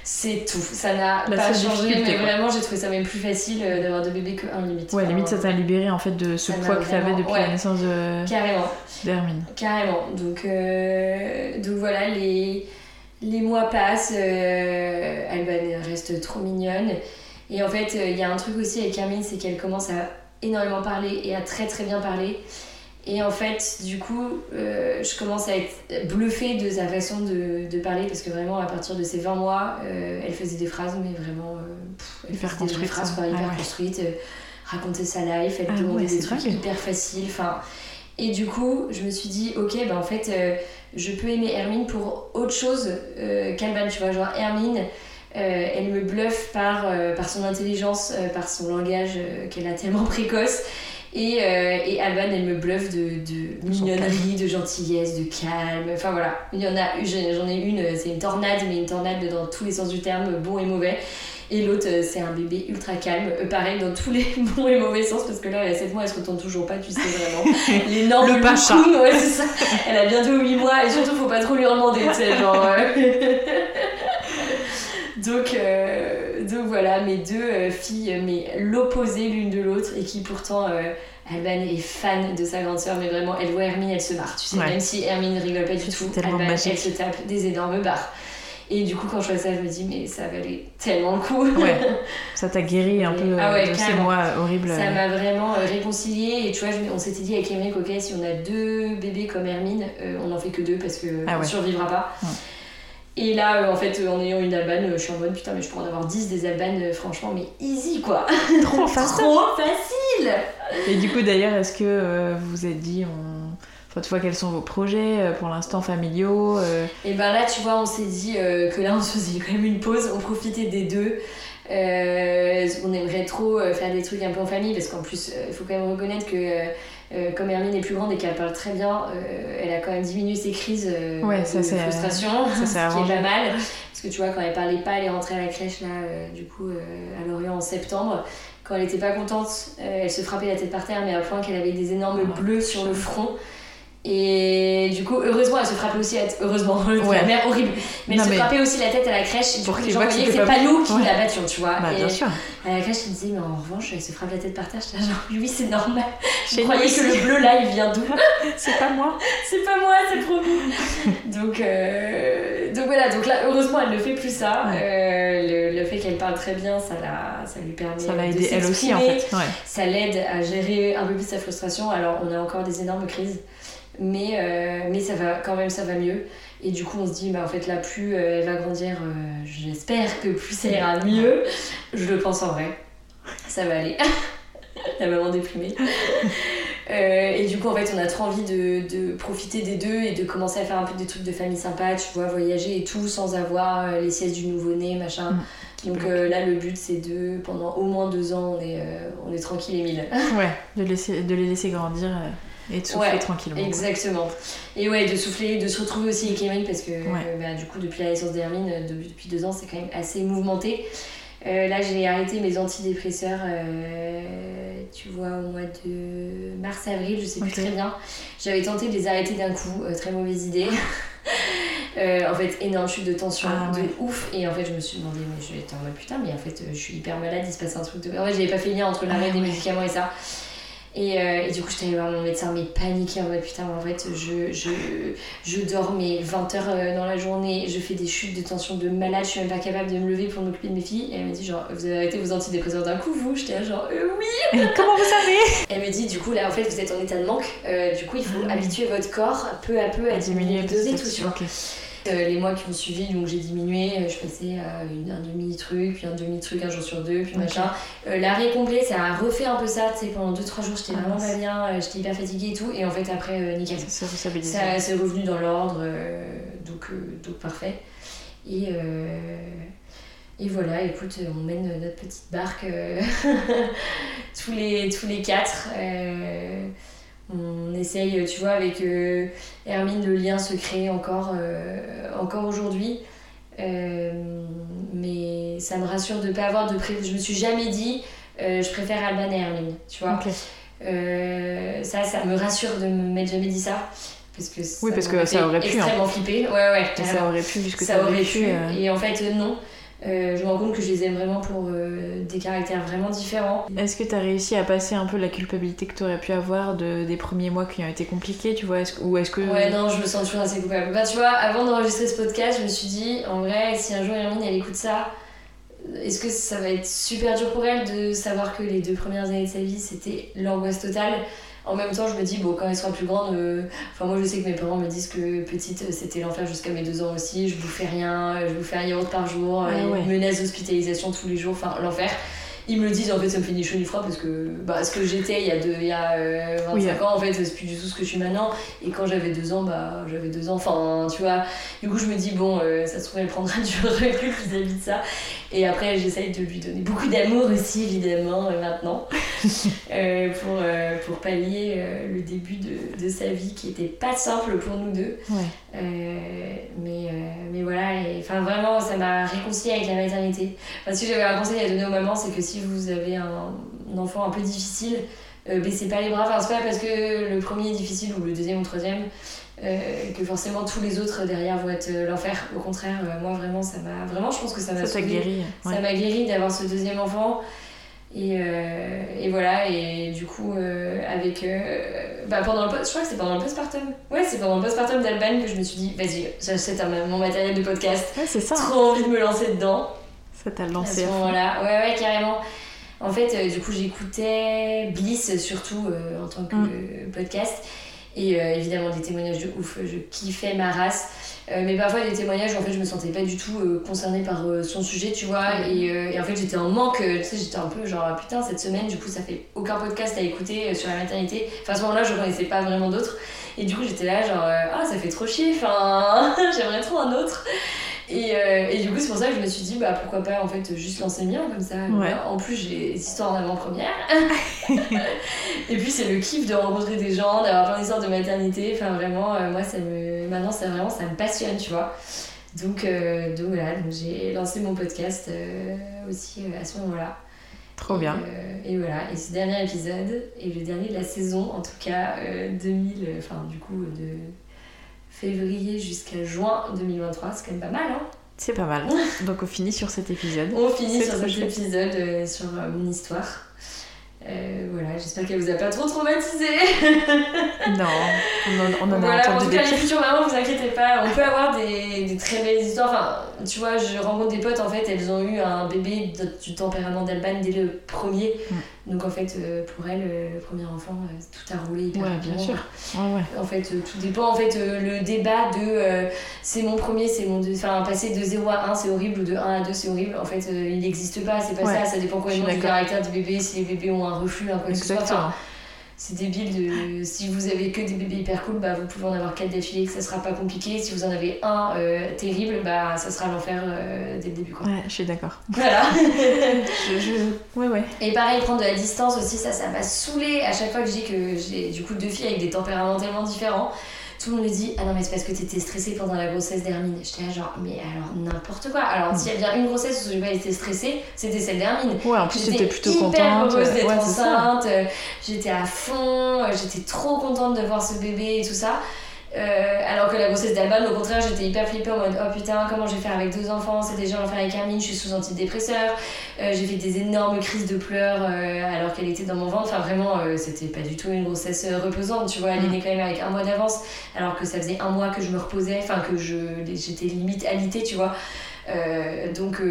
C'est tout. Ça n'a La pas changé, mais vraiment, j'ai trouvé ça même plus facile d'avoir deux bébés que un limite. Ouais, Enfin, limite ça t'a libéré en fait de ce poids que t'avais depuis ouais. la naissance de- Carrément. d'Hermine. Carrément. Donc, donc voilà, les, les mois passent, euh, Alban reste trop mignonne. Et en fait, euh, il y a un truc aussi avec Hermine, c'est qu'elle commence à énormément parler et à très très bien parler. Et en fait, du coup, euh, je commence à être bluffée de sa façon de, de parler parce que vraiment, à partir de ses 20 mois, euh, elle faisait des phrases, mais vraiment, euh, pff, elle Hyper faisait des phrases, quoi, hyper Ah ouais. construites, raconter sa life, elle Ah demandait ouais, des trucs dingue. hyper faciles. Et du coup, je me suis dit, ok, bah en fait, je peux aimer Hermine pour autre chose euh, qu'Alban, tu vois. Genre, Hermine, euh, elle me bluffe par, euh, par son intelligence, euh, par son langage qu'elle a tellement précoce. Et, et Alban, elle me bluffe de, de mignonnerie, de gentillesse, de calme. Enfin voilà, il y en a, j'en ai une, c'est une tornade, mais une tornade dans tous les sens du terme, bon et mauvais. Et l'autre, euh, c'est un bébé ultra calme. Euh, pareil, dans tous les bons et mauvais sens, parce que là, elle a 7 mois, elle se retourne toujours pas, tu sais vraiment. L'énorme Le pacha. ouais, c'est ça. Elle a bientôt 8 mois, et surtout, faut pas trop lui en demander, tu sais, genre. euh. donc, euh, donc voilà, mes deux filles, mais l'opposé l'une de l'autre, et qui pourtant. euh, Alban est fan de sa grande sœur, mais vraiment, elle voit Hermine, elle se marre. Tu sais, Ouais. même si Hermine ne rigole pas du tout, tellement Alban, magique. elle se tape des énormes barres. Et du coup, quand je vois ça, je me dis, mais ça valait tellement le coup. Ouais. Ça t'a guéri un peu Ah euh, ouais, de ces mois horribles. Ça m'a vraiment euh, réconciliée. Et tu vois, je- on s'était dit avec Émeric, ok, si on a deux bébés comme Hermine, euh, on n'en fait que deux parce que Ah ouais. survivra pas. Et là, euh, en fait, euh, en ayant une Alban, euh, je suis en mode putain, mais je pourrais en avoir 10 des Alban, euh, franchement, mais easy quoi. trop fast. Trop facile Et du coup, d'ailleurs, est-ce que euh, vous vous êtes dit, on... enfin, tu vois, quels sont vos projets euh, pour l'instant familiaux euh, Et ben là, tu vois, on s'est dit euh, que là, on se faisait quand même une pause, on profitait des deux. Euh, on aimerait trop faire des trucs un peu en famille parce qu'en plus, il faut quand même reconnaître que euh, comme Hermine est plus grande et qu'elle parle très bien, euh, elle a quand même diminué ses crises Ouais, de frustration, ça, ce qui est pas mal. Parce que tu vois, quand elle parlait pas, elle est rentrée à la crèche là, du coup, à Lorient en septembre. Quand elle était pas contente, elle se frappait la tête par terre, mais à point qu'elle avait des énormes Oh, bleus sur le front. Et du coup, heureusement, elle se frappait aussi la tête. Heureusement, Ouais. la mère horrible. Mais elle Non, se mais- frappait aussi la tête à la crèche. Pour qu'ils voient que c'est pas- pas nous qui Ouais. la battions, tu vois. Bah, et bien sûr. à la crèche, ils me disaient, mais en revanche, elle se frappe la tête par terre. J'étais genre, oui, c'est normal. Je croyais que le bleu là, il vient d'où? C'est pas moi. C'est pas moi, c'est promis. donc, euh, donc voilà, donc là, heureusement, elle ne fait plus ça. Ouais. Euh, le, le fait qu'elle parle très bien, ça, la, ça lui permet Ça l'a de aidé elle aussi, en fait. Ça l'aide à gérer un peu plus sa frustration. Alors, on a encore des énormes crises, mais, euh, mais ça va quand même, ça va mieux. Et du coup, on se dit, bah, en fait, là, plus euh, elle va grandir, euh, j'espère que plus ça ira mieux. Je le pense en vrai. Ça va aller. La maman déprimée. Euh, et du coup, en fait, on a trop envie de, de profiter des deux et de commencer à faire un peu des trucs de famille sympa, tu vois, voyager et tout, sans avoir euh, les siestes du nouveau-né, machin. Mm. Donc euh, là, le but, c'est de, pendant au moins deux ans, on est, euh, on est tranquille et mille. Ouais, de, laisser, de les laisser grandir euh, et de souffler Ouais, tranquillement. Exactement. Et ouais, de souffler, de se retrouver aussi avec Emile parce que Ouais. euh, bah, du coup, depuis la naissance d'Hermine, euh, de- depuis deux ans, c'est quand même assez mouvementé. Euh, là, j'ai arrêté mes antidépresseurs, euh, tu vois, au mois de mars-avril, je sais plus très bien. J'avais tenté de les arrêter d'un coup, euh, très mauvaise idée. En fait, énorme chute de tension, Ah, de ouais. ouf. Et en fait, je me suis demandé, mais je j'étais en mode putain, mais en fait, je suis hyper malade, il se passe un truc de. En fait, j'avais pas fait le lien entre l'arrêt Ah, des ouais. médicaments et ça. Et, euh, et du coup, j'étais allée voir mon médecin, mais paniquée en mode putain, en fait, je, je, je dors mais 20 heures euh, dans la journée, je fais des chutes de tension de malade, je suis même pas capable de me lever pour m'occuper de mes filles. Et elle m'a dit, genre, vous avez arrêté vos antidépresseurs d'un coup, vous? J'étais genre, euh, oui. Comment vous savez? Elle me dit, du coup, là, en fait, vous êtes en état de manque, euh, du coup, il faut Ah habituer votre corps peu à peu à diminuer les doses et tout, tu vois. Euh, les mois qui ont suivi, donc j'ai diminué, euh, je passais à une, un demi-truc, puis un demi-truc un jour sur deux, puis machin. Euh, L'arrêt complet, ça a refait un peu ça, tu sais, pendant 2-3 jours, j'étais Ah, vraiment pas bien, euh, j'étais hyper fatiguée et tout, et en fait, après, euh, nickel. Ça. Ça c'est revenu dans l'ordre, euh, donc, euh, donc parfait. Et, euh, et voilà, écoute, on mène notre petite barque euh, tous, les, tous les quatre. On essaye, tu vois, avec euh, Hermine, le lien se crée encore, euh, encore aujourd'hui. Euh, mais ça me rassure de ne pas avoir de pré... Je me suis jamais dit, je préfère Alban et Hermine, tu vois. Ça, ça me rassure de me m'être jamais dit ça. Parce que Oui, parce que ça aurait pu, hein. extrêmement flipper. Ouais, ouais, Ça aurait pu, puisque Ça aurait pu. euh, Et en fait, non. Euh, je me rends compte que je les aime vraiment pour euh, des caractères vraiment différents. Est-ce que tu as réussi à passer un peu la culpabilité que tu aurais pu avoir de, des premiers mois qui ont été compliqués, tu vois? Ou est-ce que. Ouais, non, je me sens toujours assez coupable. Bah, tu vois, avant d'enregistrer ce podcast, je me suis dit, en vrai, si un jour Hermine, elle écoute ça, est-ce que ça va être super dur pour elle de savoir que les deux premières années de sa vie, c'était l'angoisse totale? En même temps, je me dis, bon, quand elle sera plus grande, euh, enfin, moi je sais que mes parents me disent que petite, euh, c'était l'enfer jusqu'à mes deux ans aussi. Je bouffais rien, euh, je bouffais un yaourt par jour, Ah ouais. menace d'hospitalisation tous les jours, enfin, l'enfer. Ils me le disent, en fait, ça me fait ni chaud ni froid parce que bah, ce que j'étais il y a, deux, il y a euh, 25 Oui. ans, en fait, c'est plus du tout ce que je suis maintenant. Et quand j'avais deux ans, bah, j'avais deux ans, enfin, tu vois. Du coup, je me dis, bon, euh, ça se trouve, elle prendra du recul vis-à-vis de ça. Et après, j'essaye de lui donner beaucoup d'amour aussi, évidemment, euh, maintenant, euh, pour, euh, pour pallier euh, le début de, de sa vie qui était pas simple pour nous deux. Ouais. Mais, mais voilà, et, enfin vraiment, ça m'a réconciliée avec la maternité. Enfin, si j'avais un conseil à donner aux mamans, c'est que si vous avez un, enfant un peu difficile, baissez pas les bras. Enfin, c'est pas parce que le premier est difficile ou le deuxième ou le troisième euh, que forcément tous les autres derrière vont être euh, l'enfer. Au contraire, moi vraiment, ça m'a. Vraiment, je pense que ça m'a Ça guéri. Ça m'a guéri d'avoir ce deuxième enfant. Et, et, voilà, et du coup, avec. bah pendant le je crois que c'est pendant le postpartum. Ouais, c'est pendant le postpartum d'Alban que je me suis dit, vas-y, j'achète mon matériel de podcast. Ouais, c'est ça. Trop envie de me lancer dedans. Ça t'a lancé. À ce moment-là, ouais, ouais, carrément. En fait, euh, du coup, j'écoutais Bliss surtout euh, en tant que mm. podcast. Et euh, évidemment, des témoignages de ouf. Je kiffais ma race. mais parfois, des témoignages, en fait, je me sentais pas du tout concernée par son sujet, tu vois. Et, en fait, j'étais en manque. Tu sais, j'étais un peu genre, putain, cette semaine, du coup, ça fait aucun podcast à écouter sur la maternité. Enfin, à ce moment-là, je connaissais pas vraiment d'autres. Et du coup, j'étais là, genre, ah, ça fait trop chier. Enfin, j'aimerais trop un autre. Et, euh, et, du coup, c'est pour ça que je me suis dit, bah pourquoi pas en fait juste lancer le mien comme ça. En plus, j'ai des histoires en avant-première. et puis, c'est le kiff de rencontrer des gens, d'avoir plein d'histoires de maternité. Enfin, vraiment, euh, moi, ça me... maintenant, ça, vraiment, ça me passionne, tu vois. Donc, euh, donc voilà, donc j'ai lancé mon podcast aussi à ce moment-là. Trop bien. Et, voilà, et ce dernier épisode est le dernier de la saison, en tout cas 2000, enfin du coup de février jusqu'à juin 2023, c'est quand même pas mal, hein C'est pas mal. Donc on finit sur cet épisode. On finit sur cet épisode euh, sur euh, mon histoire. Euh, voilà, j'espère qu'elle vous a pas trop traumatisé. non, on en, on en voilà, a entendu en tout cas, les futures mamans, vous inquiétez pas, on peut avoir des, des, très belles histoires. Enfin, tu vois, je rencontre des potes, en fait, elles ont eu un bébé du tempérament d'Alban dès le premier. Mm. Donc en fait, euh, pour elle, euh, le premier enfant, euh, tout a roulé hyper ouais, bien sûr. Ouais, ouais. En fait, tout dépend. En fait, le débat de c'est mon premier, c'est mon deuxième. Enfin, passer de 0 à 1, c'est horrible, ou de 1 à 2, c'est horrible. En fait, il n'existe pas, c'est pas ça. Ça dépend complètement du caractère du bébé, si les bébés ont un reflux, un ce soit c'est débile de si vous avez que des bébés hyper cool bah vous pouvez en avoir quatre d'affilée. Ça sera pas compliqué. Si vous en avez un euh, terrible bah ça sera l'enfer euh, dès le début quoi. Ouais je suis d'accord. Voilà. Je, je... ouais ouais. Et pareil prendre de la distance aussi ça ça m'a saoulé à chaque fois que je dis que j'ai du coup deux filles avec des tempéraments tellement différents tout le monde me dit Ah non, mais c'est parce que t'étais stressée pendant la grossesse d'Hermine. J'étais là, genre, mais alors n'importe quoi. Alors, s'il y a bien une grossesse où j'ai pas été stressée, c'était celle d'Hermine. Ouais, en plus, j'étais plutôt hyper contente. heureuse d'être enceinte. J'étais à fond. J'étais trop contente de voir ce bébé et tout ça. Euh, alors que la grossesse d'Alban, au contraire, j'étais hyper flippée en mode oh putain, comment je vais faire avec deux enfants? C'est déjà l'enfer avec Hermine, je suis sous antidépresseur. Euh, j'ai fait des énormes crises de pleurs euh, alors qu'elle était dans mon ventre. Enfin, vraiment, c'était pas du tout une grossesse reposante, tu vois. Elle est née quand même avec un mois d'avance, alors que ça faisait un mois que je me reposais, enfin, que j'étais limite alitée, tu vois. donc,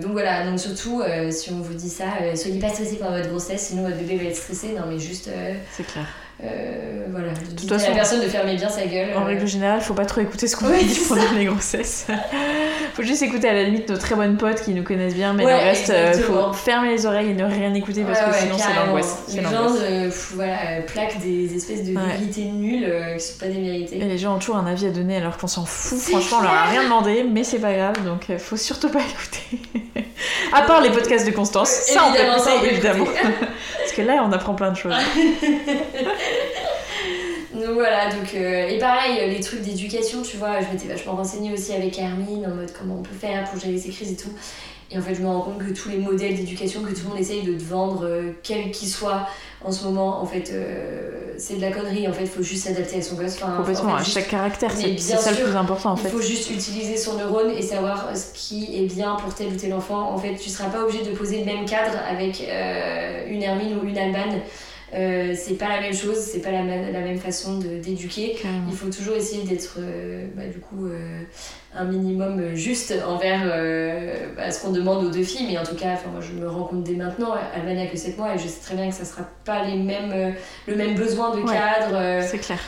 donc voilà, donc surtout si on vous dit ça, soyez pas stressés pendant votre grossesse, sinon votre bébé va être stressé. Non mais juste. C'est clair. Euh, voilà, de toute façon, la personne de fermer bien sa gueule. En euh. règle générale, faut pas trop écouter ce qu'on oui, dit pendant les grossesses. faut juste écouter à la limite nos très bonnes potes qui nous connaissent bien, mais le reste, euh, faut fermer les oreilles et ne rien écouter parce que sinon c'est l'angoisse. Les gens voilà, plaquent des espèces de vérités nulles qui sont pas des vérités. Et les gens ont toujours un avis à donner alors qu'on s'en fout. Franchement, on leur a rien demandé, mais c'est pas grave, donc faut surtout pas écouter. À part les podcasts de Constance, ça on peut écouter évidemment. parce que là, on apprend plein de choses. donc voilà, donc, euh, et pareil, les trucs d'éducation, tu vois, je m'étais vachement renseignée aussi avec Hermine en mode comment on peut faire pour gérer ses crises et tout. Et en fait, je me rends compte que tous les modèles d'éducation que tout le monde essaye de te vendre, euh, quel qu'ils soient, en ce moment, en fait, euh, c'est de la connerie. En fait, il faut juste s'adapter à son gosse. Complètement, à chaque caractère, c'est ça le plus important en fait. Il faut juste utiliser son neurone et savoir ce qui est bien pour tel ou tel enfant. En fait, tu seras pas obligé de poser le même cadre avec une Hermine ou une Albane. Euh, c'est pas la même chose, c'est pas la, la, même façon d'éduquer. Il faut toujours essayer d'être euh, bah, du coup euh, un minimum juste envers bah, ce qu'on demande aux deux filles, mais en tout cas, moi je me rends compte dès maintenant, elle n'a que 7 mois et je sais très bien que ça sera pas les mêmes, le même besoin de cadre. c'est clair.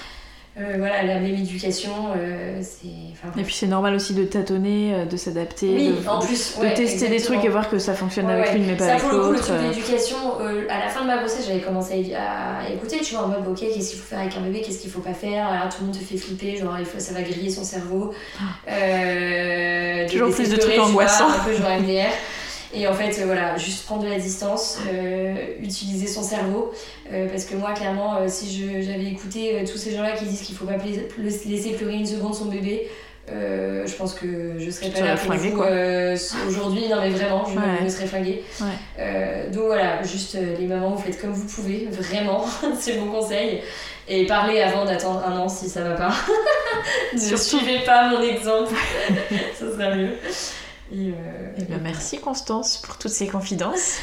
Euh, voilà, la même éducation, euh, c'est... Et puis c'est normal aussi de tâtonner, euh, de s'adapter, oui, de, en plus, de tester des trucs et voir que ça fonctionne avec l'une mais pas avec l'autre. Ça pour le coup, le truc d'éducation, à la fin de ma grossesse, j'avais commencé à, écouter, tu vois, en mode, ok, qu'est-ce qu'il faut faire avec un bébé, qu'est-ce qu'il faut pas faire, alors tout le monde te fait flipper, genre il faut, ça va griller son cerveau. Ah. Toujours plus de trucs angoissants. Un peu genre MDR. Et en fait, euh, voilà, juste prendre de la distance, euh, utiliser son cerveau. Euh, parce que moi, clairement, si j'avais écouté tous ces gens-là qui disent qu'il faut pas laisser pleurer une seconde son bébé, je pense que je serais pas là pour vous euh, aujourd'hui. Non mais vraiment, je me serais flinguée. Euh, donc voilà, juste les mamans, vous faites comme vous pouvez, vraiment, c'est mon conseil. Et parlez avant d'attendre un an si ça va pas. ne suivez pas mon exemple, ça sera mieux. Et, eh ben, merci Constance pour toutes ces confidences.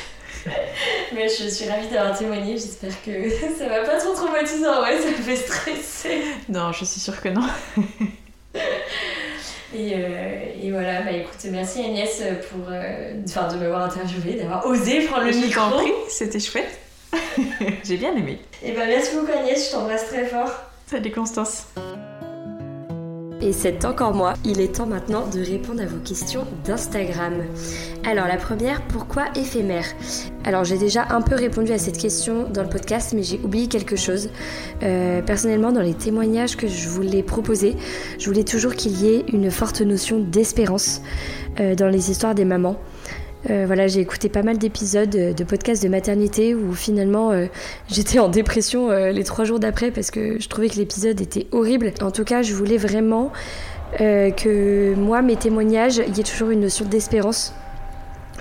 Mais je suis ravie d'avoir témoigné. J'espère que ça va pas trop traumatisant. Ouais, ça me fait stresser. Non, je suis sûre que non. Et, euh, et, voilà, bah écoute, merci Agnès pour, euh, de m'avoir interviewé, d'avoir osé prendre le micro. C'était chouette. J'ai bien aimé. Et bah merci beaucoup Agnès, je t'embrasse très fort. Salut Constance et c'est encore moi. Il est temps maintenant de répondre à vos questions d'Instagram. Alors la première, pourquoi éphémère? Alors j'ai déjà un peu répondu à cette question dans le podcast, mais j'ai oublié quelque chose. Euh, personnellement, dans les témoignages que je voulais proposer, je voulais toujours qu'il y ait une forte notion d'espérance euh, dans les histoires des mamans. Euh, voilà, j'ai écouté pas mal d'épisodes de podcasts de maternité où finalement euh, j'étais en dépression euh, les trois jours d'après parce que je trouvais que l'épisode était horrible. En tout cas, je voulais vraiment que moi, mes témoignages, il y ait toujours une notion d'espérance.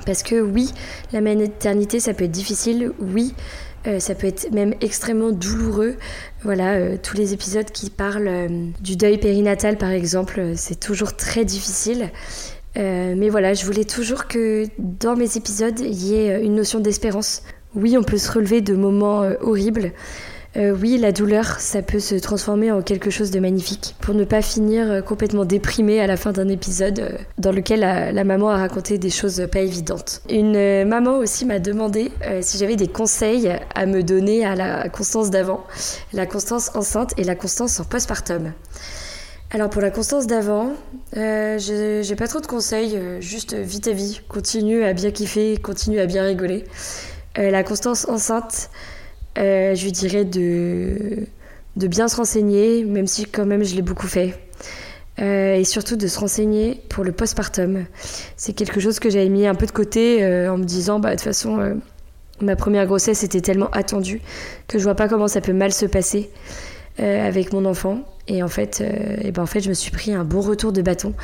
Parce que oui, la maternité, ça peut être difficile, oui, ça peut être même extrêmement douloureux. Voilà, tous les épisodes qui parlent du deuil périnatal, par exemple, c'est toujours très difficile. Euh, mais voilà, je voulais toujours que dans mes épisodes, il y ait euh, une notion d'espérance. Oui, on peut se relever de moments euh, horribles. oui, la douleur, ça peut se transformer en quelque chose de magnifique. Pour ne pas finir complètement déprimé à la fin d'un épisode dans lequel la, maman a raconté des choses pas évidentes. Une maman aussi m'a demandé si j'avais des conseils à me donner à la constance d'avant, la constance enceinte et la constance en postpartum. Alors pour la constance d'avant, euh, j'ai pas trop de conseils, euh, juste vite à vie, continue à bien kiffer, continue à bien rigoler. Euh, la constance enceinte, je lui dirais de, de bien se renseigner, même si quand même je l'ai beaucoup fait. et surtout de se renseigner pour le postpartum. C'est quelque chose que j'avais mis un peu de côté en me disant, bah de toute façon, ma première grossesse était tellement attendue que je vois pas comment ça peut mal se passer avec mon enfant. Et en fait, euh, et ben en fait, je me suis pris un bon retour de bâton.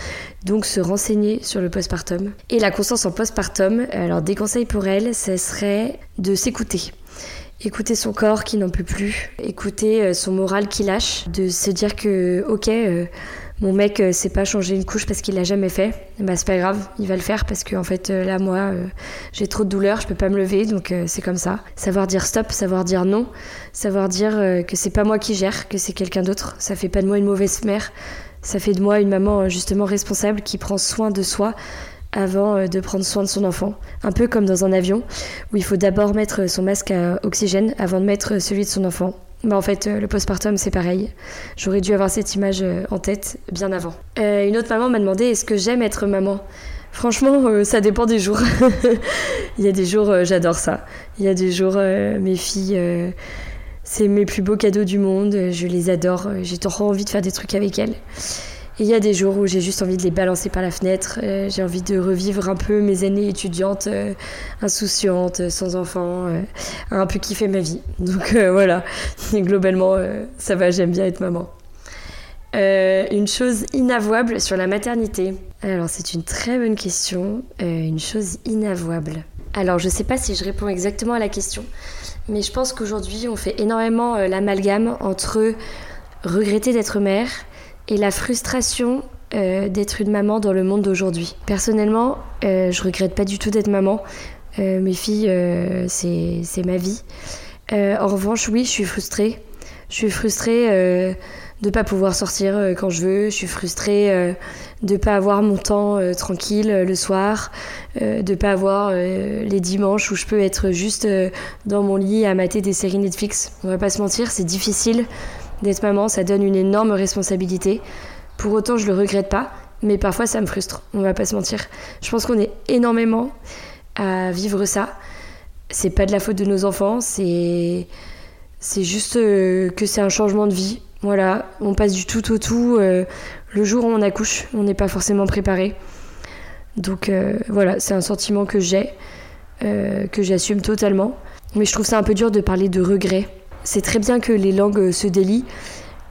Donc, se renseigner sur le postpartum. Et la constance en postpartum, alors des conseils pour elle, ce serait de s'écouter. Écouter son corps qui n'en peut plus, écouter euh, son moral qui lâche, de se dire que, ok, euh, mon mec euh, sait pas changer une couche parce qu'il l'a jamais fait, bah c'est pas grave, il va le faire parce que fait euh, là moi euh, j'ai trop de douleur, je peux pas me lever donc c'est comme ça. Savoir dire stop, savoir dire non, savoir dire que c'est pas moi qui gère, que c'est quelqu'un d'autre, ça fait pas de moi une mauvaise mère, ça fait de moi une maman justement responsable qui prend soin de soi avant de prendre soin de son enfant. Un peu comme dans un avion où il faut d'abord mettre son masque à oxygène avant de mettre celui de son enfant. Bah en fait, euh, le postpartum, c'est pareil. J'aurais dû avoir cette image euh, en tête bien avant. Euh, une autre maman m'a demandé est-ce que j'aime être maman? Franchement, ça dépend des jours. Il y a des jours, j'adore ça. Il y a des jours, mes filles, c'est mes plus beaux cadeaux du monde. Je les adore. J'ai trop envie de faire des trucs avec elles il y a des jours où j'ai juste envie de les balancer par la fenêtre. Euh, j'ai envie de revivre un peu mes années étudiantes, euh, insouciantes, sans enfants, euh, un peu kiffer ma vie. Donc voilà, globalement, ça va, j'aime bien être maman. une chose inavouable sur la maternité. Alors c'est une très bonne question. une chose inavouable. Alors je sais pas si je réponds exactement à la question, mais je pense qu'aujourd'hui on fait énormément l'amalgame entre regretter d'être mère et la frustration euh, d'être une maman dans le monde d'aujourd'hui. Personnellement, euh, je regrette pas du tout d'être maman. Euh, mes filles, c'est ma vie. en revanche, oui, je suis frustrée. Je suis frustrée de ne pas pouvoir sortir quand je veux. Je suis frustrée de ne pas avoir mon temps tranquille le soir, de ne pas avoir les dimanches où je peux être juste dans mon lit à mater des séries Netflix. On va pas se mentir, c'est difficile D'être maman, ça donne une énorme responsabilité. Pour autant, je le regrette pas, mais parfois ça me frustre, on va pas se mentir. Je pense qu'on est énormément à vivre ça. C'est pas de la faute de nos enfants, c'est c'est juste euh, que c'est un changement de vie. Voilà, on passe du tout au tout. Euh, le jour où on accouche, on n'est pas forcément préparé. Donc euh, voilà, c'est un sentiment que j'ai, que j'assume totalement. Mais je trouve ça un peu dur de parler de regret c'est très bien que les langues se délient,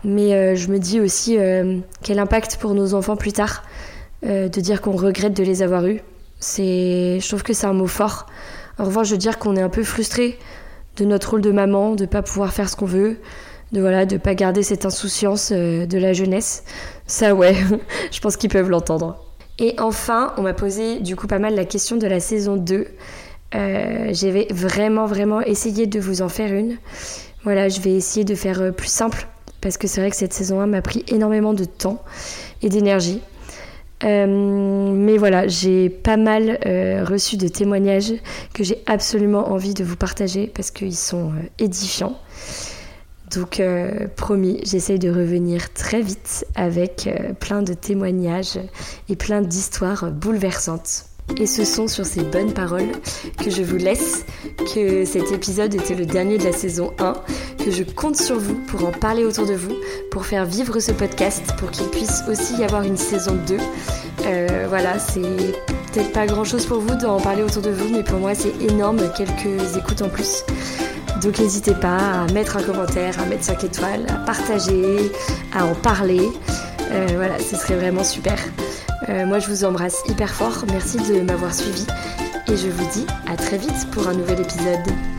Mais je me dis aussi quel impact pour nos enfants plus tard de dire qu'on regrette de les avoir eus. C'est, je trouve que c'est un mot fort. En revanche, je veux dire qu'on est un peu frustré de notre rôle de maman, de pas pouvoir faire ce qu'on veut, de voilà, de pas garder cette insouciance de la jeunesse. Ça, ouais, je pense qu'ils peuvent l'entendre. Et enfin, on m'a posé du coup pas mal la question de la saison 2. Euh, J'avais vraiment, vraiment essayé de vous en faire une. Voilà, je vais essayer de faire euh, plus simple parce que c'est vrai que cette saison 1 m'a pris énormément de temps et d'énergie. Euh, mais voilà, j'ai pas mal euh, reçu de témoignages que j'ai absolument envie de vous partager parce qu'ils sont édifiants. Donc promis, j'essaye de revenir très vite avec plein de témoignages et plein d'histoires bouleversantes. Et ce sont sur ces bonnes paroles que je vous laisse, que cet épisode était le dernier de la saison 1, que je compte sur vous pour en parler autour de vous, pour faire vivre ce podcast, pour qu'il puisse aussi y avoir une saison 2. Euh, voilà, c'est peut-être pas grand-chose pour vous d'en parler autour de vous, mais pour moi c'est énorme, quelques écoutes en plus. Donc n'hésitez pas à mettre un commentaire, à mettre 5 étoiles, à partager, à en parler. Euh, voilà, ce serait vraiment super. Euh, moi je vous embrasse hyper fort, merci de m'avoir suivi et je vous dis à très vite pour un nouvel épisode.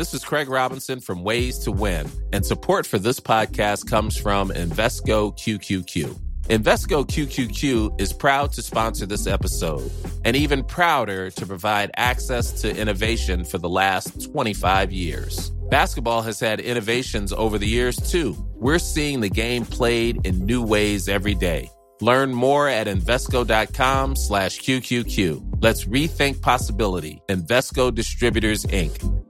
This is Craig Robinson from Ways to Win, and support for this podcast comes from Invesco QQQ. Invesco QQQ is proud to sponsor this episode and even prouder to provide access to innovation for the last 25 years. Basketball has had innovations over the years too. We're seeing the game played in new ways every day. Learn more at Invesco.com slash QQQ. Let's rethink possibility. Invesco Distributors, Inc.